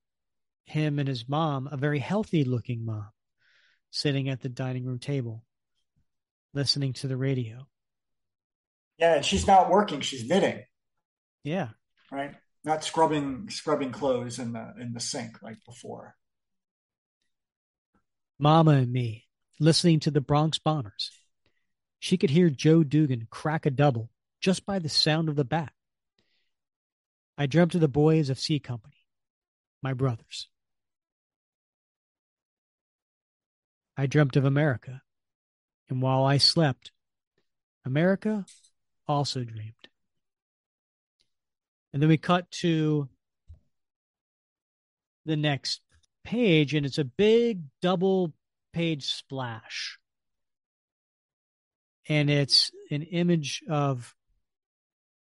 S2: him and his mom, a very healthy looking mom, sitting at the dining room table, listening to the radio.
S3: Yeah, and she's not working; she's knitting.
S2: Yeah,
S3: right. Not scrubbing scrubbing clothes in the in the sink like before.
S2: Mama and me listening to the Bronx Bombers. She could hear Joe Dugan crack a double just by the sound of the bat. I dreamt of the boys of C Company, my brothers. I dreamt of America, and while I slept, America also dreamed. And then we cut to the next page, and it's a big double page splash. And it's an image of,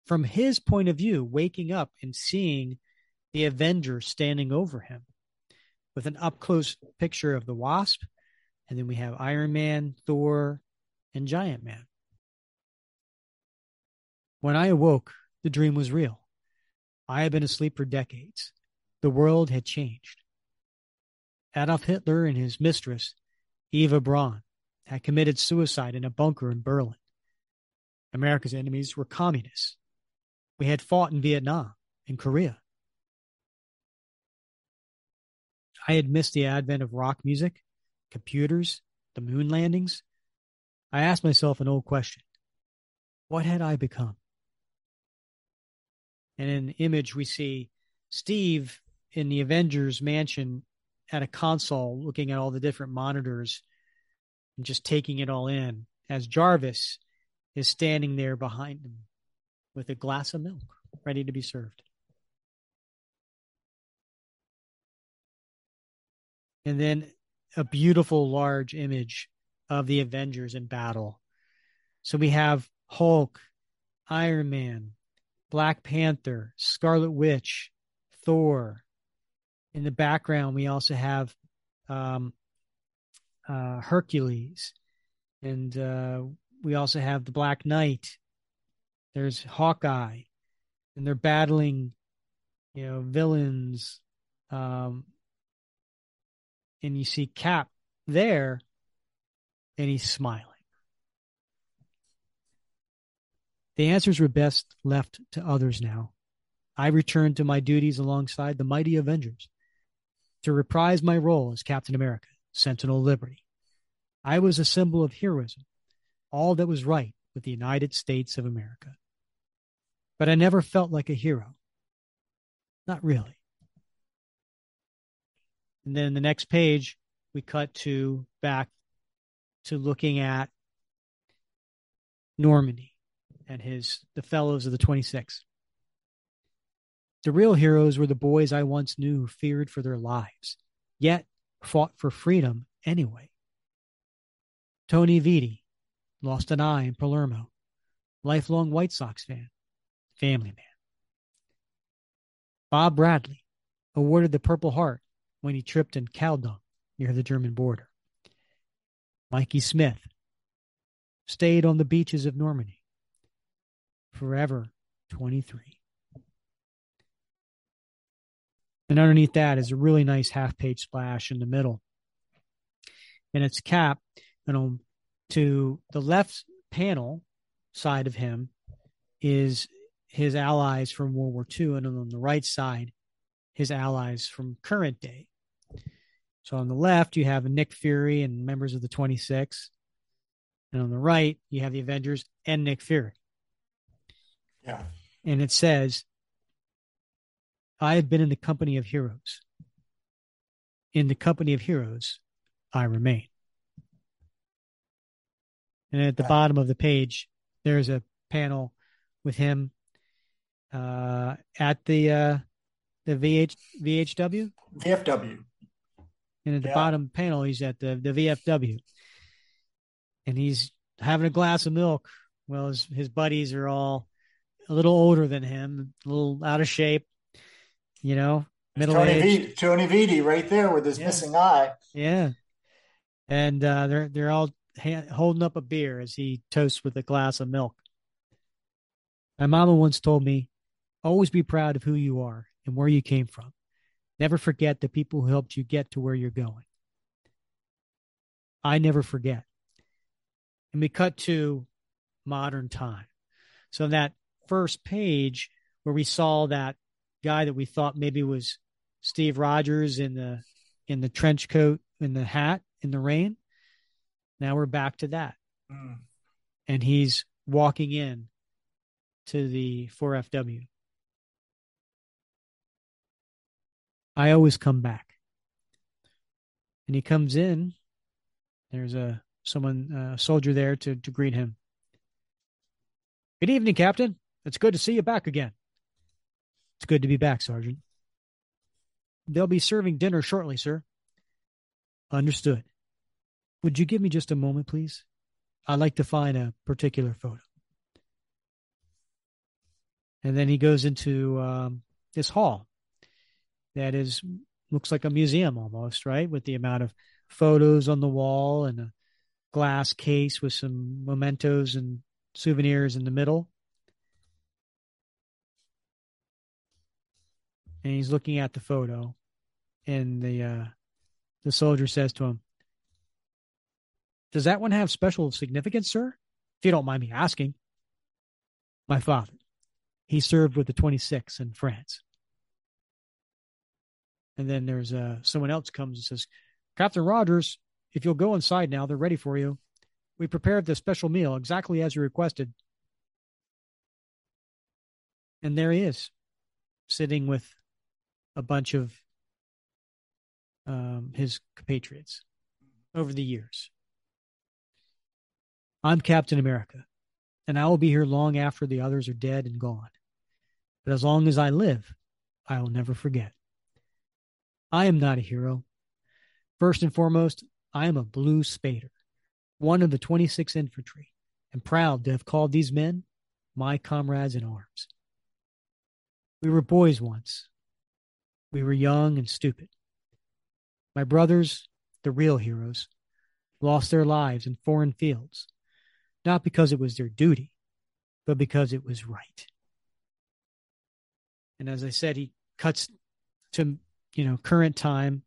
S2: from his point of view, waking up and seeing the Avenger standing over him with an up close picture of the Wasp. And then we have Iron Man, Thor, and Giant Man. When I awoke, the dream was real. I had been asleep for decades. The world had changed. Adolf Hitler and his mistress, Eva Braun, had committed suicide in a bunker in Berlin. America's enemies were communists. We had fought in Vietnam and Korea. I had missed the advent of rock music, computers, the moon landings. I asked myself an old question What had I become? And in the image, we see Steve in the Avengers mansion at a console looking at all the different monitors and just taking it all in as Jarvis is standing there behind him with a glass of milk ready to be served. And then a beautiful large image of the Avengers in battle. So we have Hulk, Iron Man, Black Panther, Scarlet Witch, Thor. In the background, we also have um, uh, Hercules, and uh, we also have the Black Knight. There's Hawkeye, and they're battling, you know, villains. Um, and you see Cap there, and he's smiling. The answers were best left to others now. I returned to my duties alongside the mighty Avengers to reprise my role as Captain America, Sentinel Liberty. I was a symbol of heroism, all that was right with the United States of America. But I never felt like a hero. Not really. And then the next page, we cut to back to looking at Normandy and his the fellows of the 26. The real heroes were the boys I once knew who feared for their lives, yet fought for freedom anyway. Tony Vitti lost an eye in Palermo, lifelong White Sox fan, family man. Bob Bradley awarded the Purple Heart when he tripped in dung near the German border. Mikey Smith stayed on the beaches of Normandy. Forever 23. And underneath that is a really nice half page splash in the middle. And it's cap, you know, to the left panel side of him is his allies from World War II, and on the right side, his allies from current day. So on the left, you have Nick Fury and members of the 26. And on the right, you have the Avengers and Nick Fury.
S3: Yeah.
S2: And it says, I have been in the company of heroes. In the company of heroes, I remain. And at the bottom of the page, there's a panel with him uh, at the uh, the VH, VHW.
S3: VFW.
S2: And at the
S3: Yeah.
S2: bottom panel, he's at the, the VFW. And he's having a glass of milk. Well, his, his buddies are all a little older than him, a little out of shape, you know, middle
S3: Tony,
S2: aged.
S3: v, Tony Vitti right there with his
S2: Yeah.
S3: missing eye.
S2: Yeah. And uh, they're they're all ha- holding up a beer as he toasts with a glass of milk. My mama once told me, always be proud of who you are and where you came from. Never forget the people who helped you get to where you're going. I never forget. And we cut to modern time. So that first page where we saw that guy that we thought maybe was Steve Rogers in the in the trench coat in the hat in the rain. Now we're back to that.
S3: Mm.
S2: And he's walking in to the 4FW. I always come back. And he comes in. There's a someone a soldier there to to greet him. Good evening, Captain. It's good to see you back again. It's good to be back, Sergeant. They'll be serving dinner shortly, sir. Understood. Would you give me just a moment, please? I'd like to find a particular photo. And then he goes into um, this hall that is looks like a museum almost, right? With the amount of photos on the wall and a glass case with some mementos and souvenirs in the middle. And he's looking at the photo, and the uh, the soldier says to him, "Does that one have special significance, sir? If you don't mind me asking." My father, he served with the 26 in France. And then there's uh, someone else comes and says, Captain Rogers, if you'll go inside now, they're ready for you. We prepared the special meal exactly as you requested. And there he is, sitting with a bunch of um, his compatriots over the years. I'm Captain America, and I will be here long after the others are dead and gone. But as long as I live, I will never forget. I am not a hero. First and foremost, I am a blue spader, one of the 26th Infantry, and proud to have called these men my comrades in arms. We were boys once. We were young and stupid. My brothers, the real heroes, lost their lives in foreign fields, not because it was their duty, but because it was right. And as I said, he cuts to you know current time,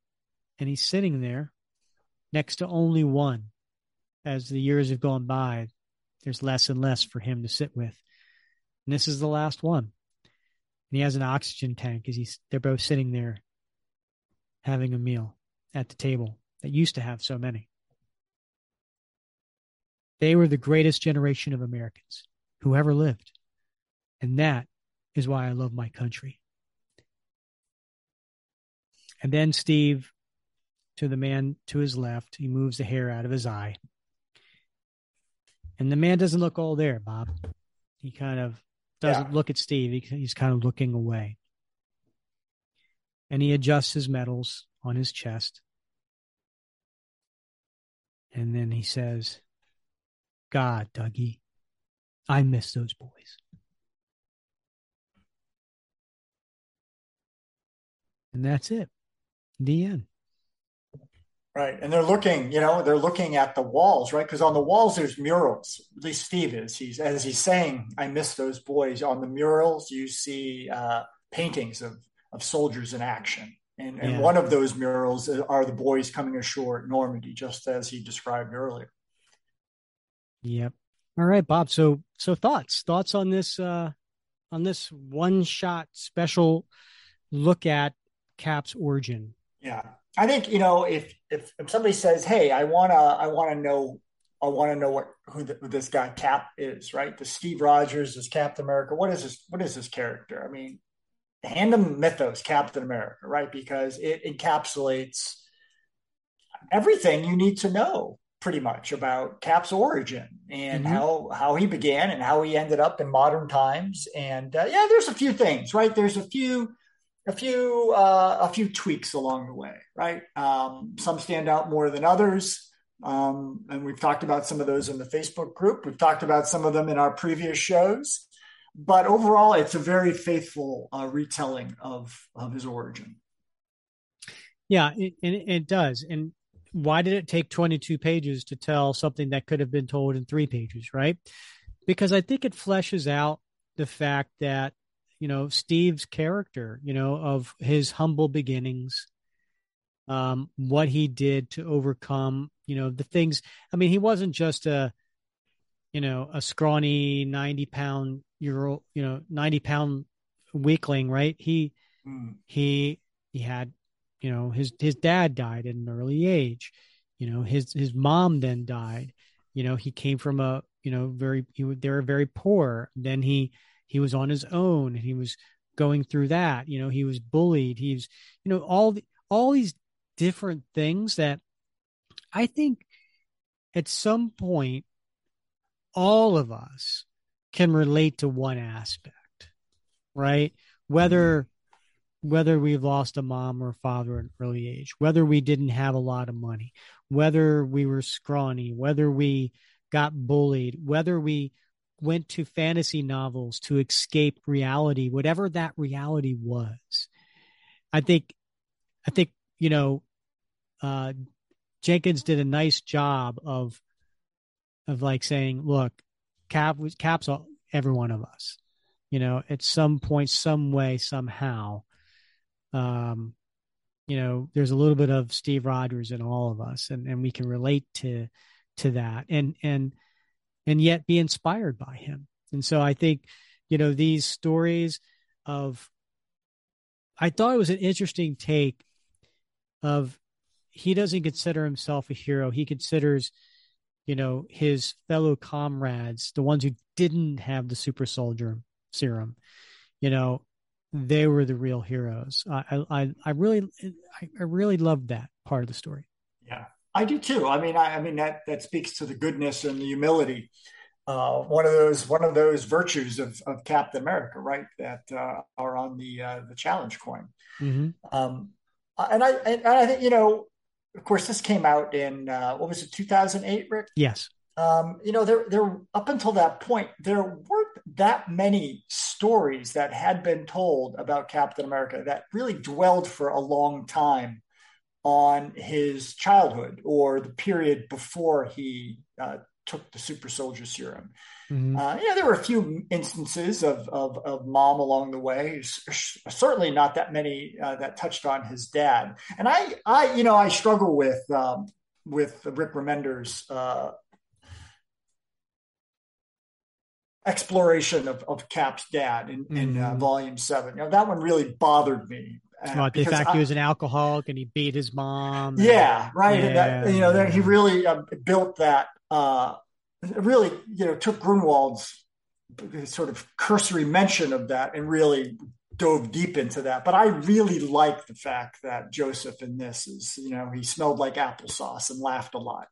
S2: and he's sitting there next to only one. As the years have gone by, there's less and less for him to sit with, and this is the last one. And he has an oxygen tank as he's they're both sitting there having a meal at the table that used to have so many. They were the greatest generation of Americans who ever lived. And that is why I love my country. And then Steve to the man to his left. He moves the hair out of his eye. And the man doesn't look all there, Bob. He kind of doesn't yeah. look at Steve. He, he's kind of looking away. And he adjusts his medals on his chest. And then he says, God, Dougie, I miss those boys. And that's it. The end.
S3: Right. And they're looking, you know, they're looking at the walls, right? Because on the walls there's murals. At least Steve is. He's as he's saying, I miss those boys. On the murals, you see uh, paintings of of soldiers in action. And, and yeah. one of those murals are the boys coming ashore at Normandy, just as he described earlier.
S2: Yep. All right, Bob. So so thoughts thoughts on this uh on this one shot special look at Cap's origin.
S3: Yeah. I think, you know, if if if somebody says, "Hey, I want to I want to know I want to know what who, the, who, this guy Cap is, right? The Steve Rogers is Captain America. What is this what is this character? I mean, hand them mythos Captain America, right? Because it encapsulates everything you need to know pretty much about Cap's origin and mm-hmm. how how he began and how he ended up in modern times. And uh, yeah, there's a few things, right? There's a few a few uh, a few tweaks along the way, right? Um, some stand out more than others. Um, and we've talked about some of those in the Facebook group. We've talked about some of them in our previous shows. But overall, it's a very faithful uh, retelling of, of his origin.
S2: Yeah, it, it, it does. And why did it take 22 pages to tell something that could have been told in three pages, right? Because I think it fleshes out the fact that, you know, Steve's character, you know, of his humble beginnings, um, what he did to overcome, you know, the things. I mean, he wasn't just a, you know, a scrawny 90 pound euro, you know, 90 pound weakling, right? He, mm. he, he had you know his his dad died at an early age you know his his mom then died you know he came from a you know very he, they were very poor then he he was on his own and he was going through that you know he was bullied. He's you know all the, all these different things that i think at some point all of us can relate to one aspect right? Whether mm-hmm. whether we've lost a mom or a father at an early age, whether we didn't have a lot of money, whether we were scrawny, whether we got bullied, whether we went to fantasy novels to escape reality, whatever that reality was. I think, I think, you know, uh, Jenkins did a nice job of, of like saying, look, Cap was Cap's all, every one of us, you know, at some point, some way, somehow um, you know, there's a little bit of Steve Rogers in all of us, and and we can relate to to that, and and and yet be inspired by him. And so I think, you know, these stories of, I thought it was an interesting take of he doesn't consider himself a hero. He considers, you know, his fellow comrades, the ones who didn't have the super soldier serum, you know, they were the real heroes. I I I really I really loved that part of the story.
S3: Yeah, I do too. I mean, I, I mean that that speaks to the goodness and the humility. Uh, one of those one of those virtues of, of Captain America, right? That uh, are on the uh, the challenge coin. Mm-hmm. Um, and I and I think you know, of course, this came out in uh, what was it, two thousand eight, Rick?
S2: Yes.
S3: Um, you know, there there up until that point, there weren't that many stories that had been told about Captain America that really dwelled for a long time on his childhood or the period before he uh, took the super soldier serum. Mm-hmm. Uh, you know, there were a few instances of, of, of mom along the way, certainly not that many uh, that touched on his dad. And I, I, you know, I struggle with, um, with Rick Remender's uh, exploration of, of Cap's dad in, in uh, mm-hmm. uh, volume seven. You know, that one really bothered me.
S2: Uh, the fact I, he was an alcoholic and he beat his mom.
S3: And, yeah, right. Yeah, and that, you know, that he really uh, built that, uh, really, you know, took Gruenwald's sort of cursory mention of that and really dove deep into that, but I really like the fact that Joseph in this is, you know, he smelled like applesauce and laughed a lot.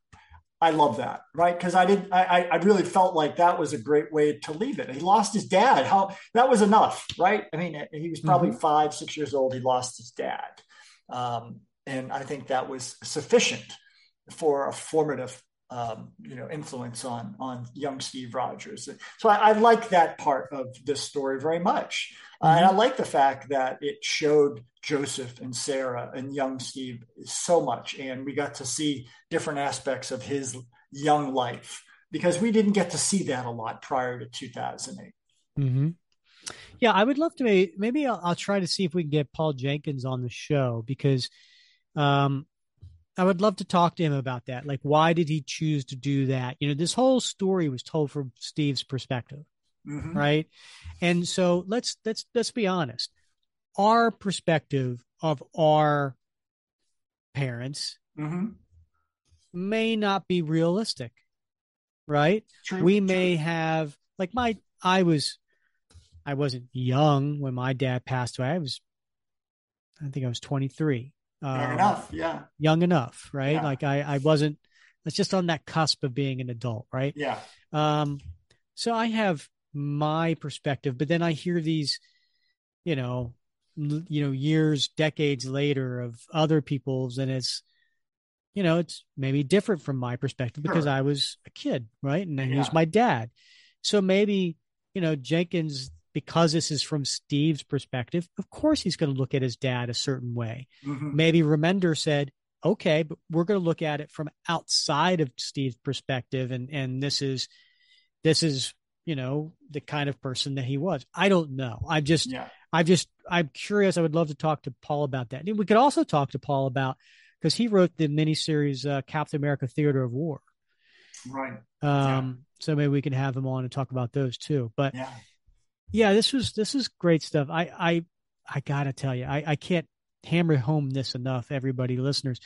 S3: I love that, right? Because I did, I, I really felt like that was a great way to leave it. He lost his dad. How that was enough, right? I mean, he was probably mm-hmm. five, six years old. He lost his dad, um, and I think that was sufficient for a formative um, you know influence on on young Steve Rogers. So I, I like that part of this story very much, mm-hmm. uh, and I mm-hmm. like the fact that it showed Joseph and Sarah and young Steve so much, and we got to see different aspects of his young life because we didn't get to see that a lot prior to 2008.
S2: Mm-hmm. Yeah, I would love to. Maybe I'll, I'll, try to see if we can get Paul Jenkins on the show because um, I would love to talk to him about that. Like, why did he choose to do that? You know, this whole story was told from Steve's perspective, mm-hmm. right? And so let's let's let's be honest. Our perspective of our parents mm-hmm. may not be realistic, right? True, we may have like my I was I wasn't young when my dad passed away. I was I think I was 23
S3: young um, enough, yeah.
S2: Young enough, right? Yeah. Like I, I wasn't. It's just on that cusp of being an adult, right?
S3: Yeah.
S2: Um, so I have my perspective, but then I hear these, you know, you know, years, decades later of other people's, and it's, you know, it's maybe different from my perspective because sure. I was a kid, right? And then yeah. he was my dad. So maybe, you know, Jenkins because this is from Steve's perspective, of course he's going to look at his dad a certain way. Mm-hmm. Maybe Remender said, okay, but we're going to look at it from outside of Steve's perspective. And, and this is, this is, you know, the kind of person that he was. I don't know. I'm just, yeah. I just, I'm curious. I would love to talk to Paul about that. And we could also talk to Paul about, because he wrote the miniseries uh, Captain America Theater of War.
S3: Right. Um,
S2: yeah. So maybe we can have him on and talk about those too. But
S3: yeah
S2: yeah, this was this is great stuff. I I I gotta tell you, I I can't hammer home this enough, everybody, listeners.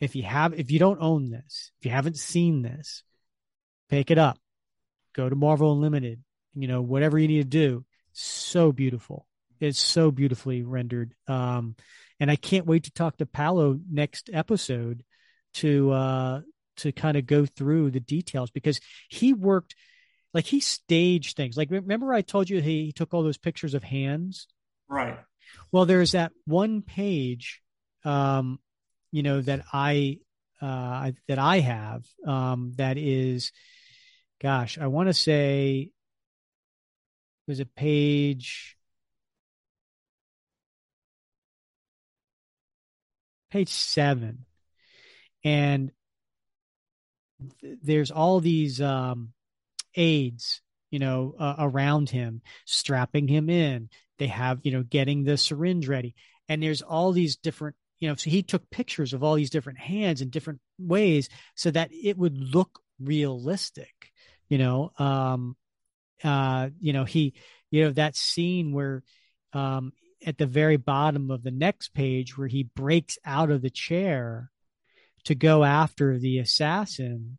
S2: If you have, if you don't own this, if you haven't seen this, pick it up. Go to Marvel Unlimited. You know, whatever you need to do. So beautiful. It's so beautifully rendered. Um, and I can't wait to talk to Paolo next episode to uh to kind of go through the details because he worked like he staged things. Like remember I told you he took all those pictures of hands?
S3: Right.
S2: Well, there's that one page um you know that I uh that I have um that is gosh, I want to say was a page page 7 and th- there's all these um aides, you know, uh, around him, strapping him in. They have, you know, getting the syringe ready. And there's all these different, you know, so he took pictures of all these different hands in different ways so that it would look realistic, you know. Um, uh, you know, he, you know, that scene where, um, at the very bottom of the next page where he breaks out of the chair to go after the assassin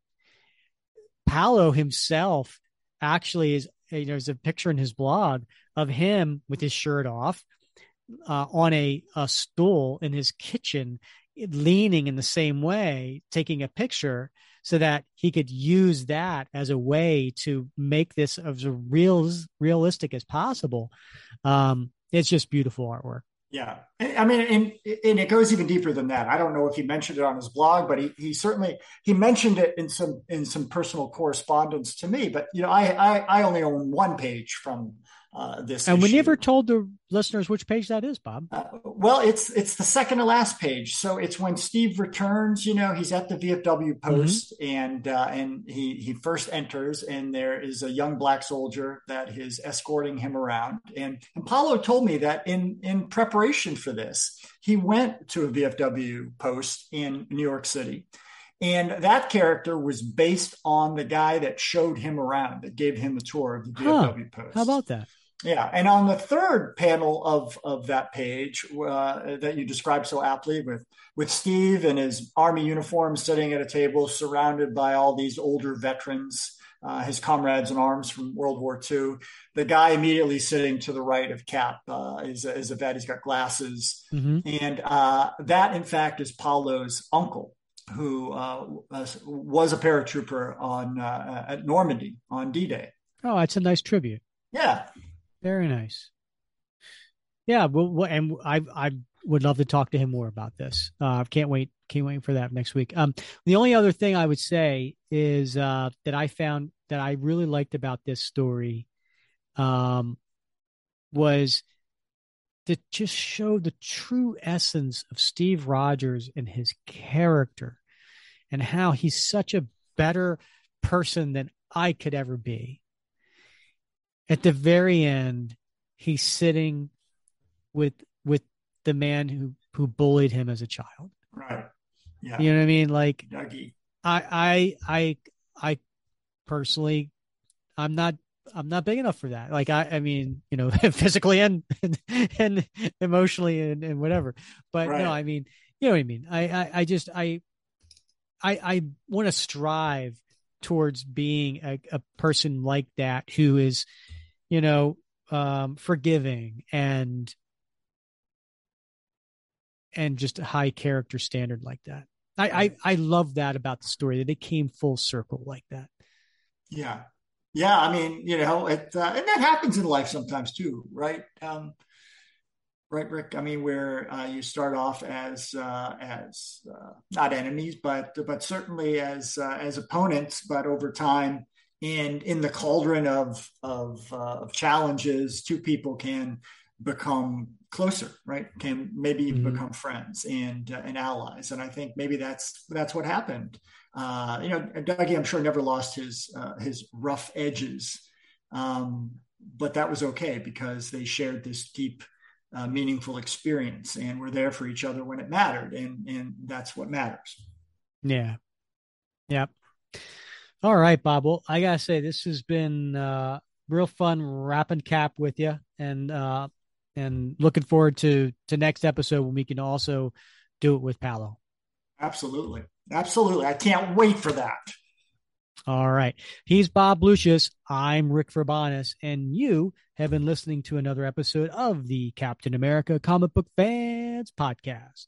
S2: Paolo himself actually is, you know, there's a picture in his blog of him with his shirt off uh, on a, a stool in his kitchen, leaning in the same way, taking a picture so that he could use that as a way to make this as real realistic as possible. Um, it's just beautiful artwork.
S3: Yeah, I mean, and, and it goes even deeper than that. I don't know if he mentioned it on his blog, but he, he certainly he mentioned it in some in some personal correspondence to me. But you know, I I, I only own one page from uh, this.
S2: And issue. we never told the listeners which page that is, Bob. Uh,
S3: well, it's it's the second to last page. So it's when Steve returns. You know, he's at the VFW mm-hmm. post, mm-hmm. and uh, and he he first enters, and there is a young black soldier that is escorting him around. And, and Paolo told me that in in preparation for this, he went to a VFW post in New York City. And that character was based on the guy that showed him around, that gave him a tour of the VFW huh. post.
S2: How about that?
S3: Yeah, and on the third panel of of that page uh, that you described so aptly, with with Steve in his army uniform sitting at a table, surrounded by all these older veterans uh, his comrades in arms from World War II. The guy immediately sitting to the right of Cap uh, is, is a vet. He's got glasses. Mm-hmm. And uh, that, in fact, is Paolo's uncle, who uh, was a paratrooper on uh, at Normandy on D Day.
S2: Oh, that's a nice tribute.
S3: Yeah.
S2: Very nice. Yeah, well, and I I would love to talk to him more about this. Uh, I can't wait, can't wait for that next week. Um, the only other thing I would say is uh, that I found that I really liked about this story, um, was to just show the true essence of Steve Rogers and his character, and how he's such a better person than I could ever be. At the very end, he's sitting with with the man who who bullied him as a child.
S3: Right. Yeah.
S2: You know what I mean? Like
S3: Dougie.
S2: I I I I personally I'm not I'm not big enough for that. Like I I mean, you know, physically and and, and emotionally and, and whatever. But right. no, I mean, you know what I mean? I I, I just I I I want to strive towards being a, a person like that who is, you know, um forgiving and and just a high character standard like that. I, I, I love that about the story that it came full circle like that.
S3: Yeah. Yeah. I mean, you know, it, uh, and that happens in life sometimes too, right? Um, right, Rick? I mean, where uh, you start off as, uh, as uh, not enemies, but, but certainly as, uh, as opponents, but over time and in the cauldron of, of, uh, of challenges, two people can become closer, right? Can maybe mm-hmm. become friends and uh, and allies. And I think maybe that's that's what happened. Uh, you know, Dougie, I'm sure never lost his uh, his rough edges, um, but that was okay because they shared this deep, uh, meaningful experience and were there for each other when it mattered, and and that's what matters.
S2: Yeah. Yep. All right, Bob. Well, I gotta say this has been uh, real fun wrapping cap with you, and uh, and looking forward to to next episode when we can also do it with Paolo.
S3: Absolutely. Absolutely. I can't wait for that.
S2: All right. He's Bob Lucius. I'm Rick Verbanis, and you have been listening to another episode of the Captain America Comic Book Fans Podcast.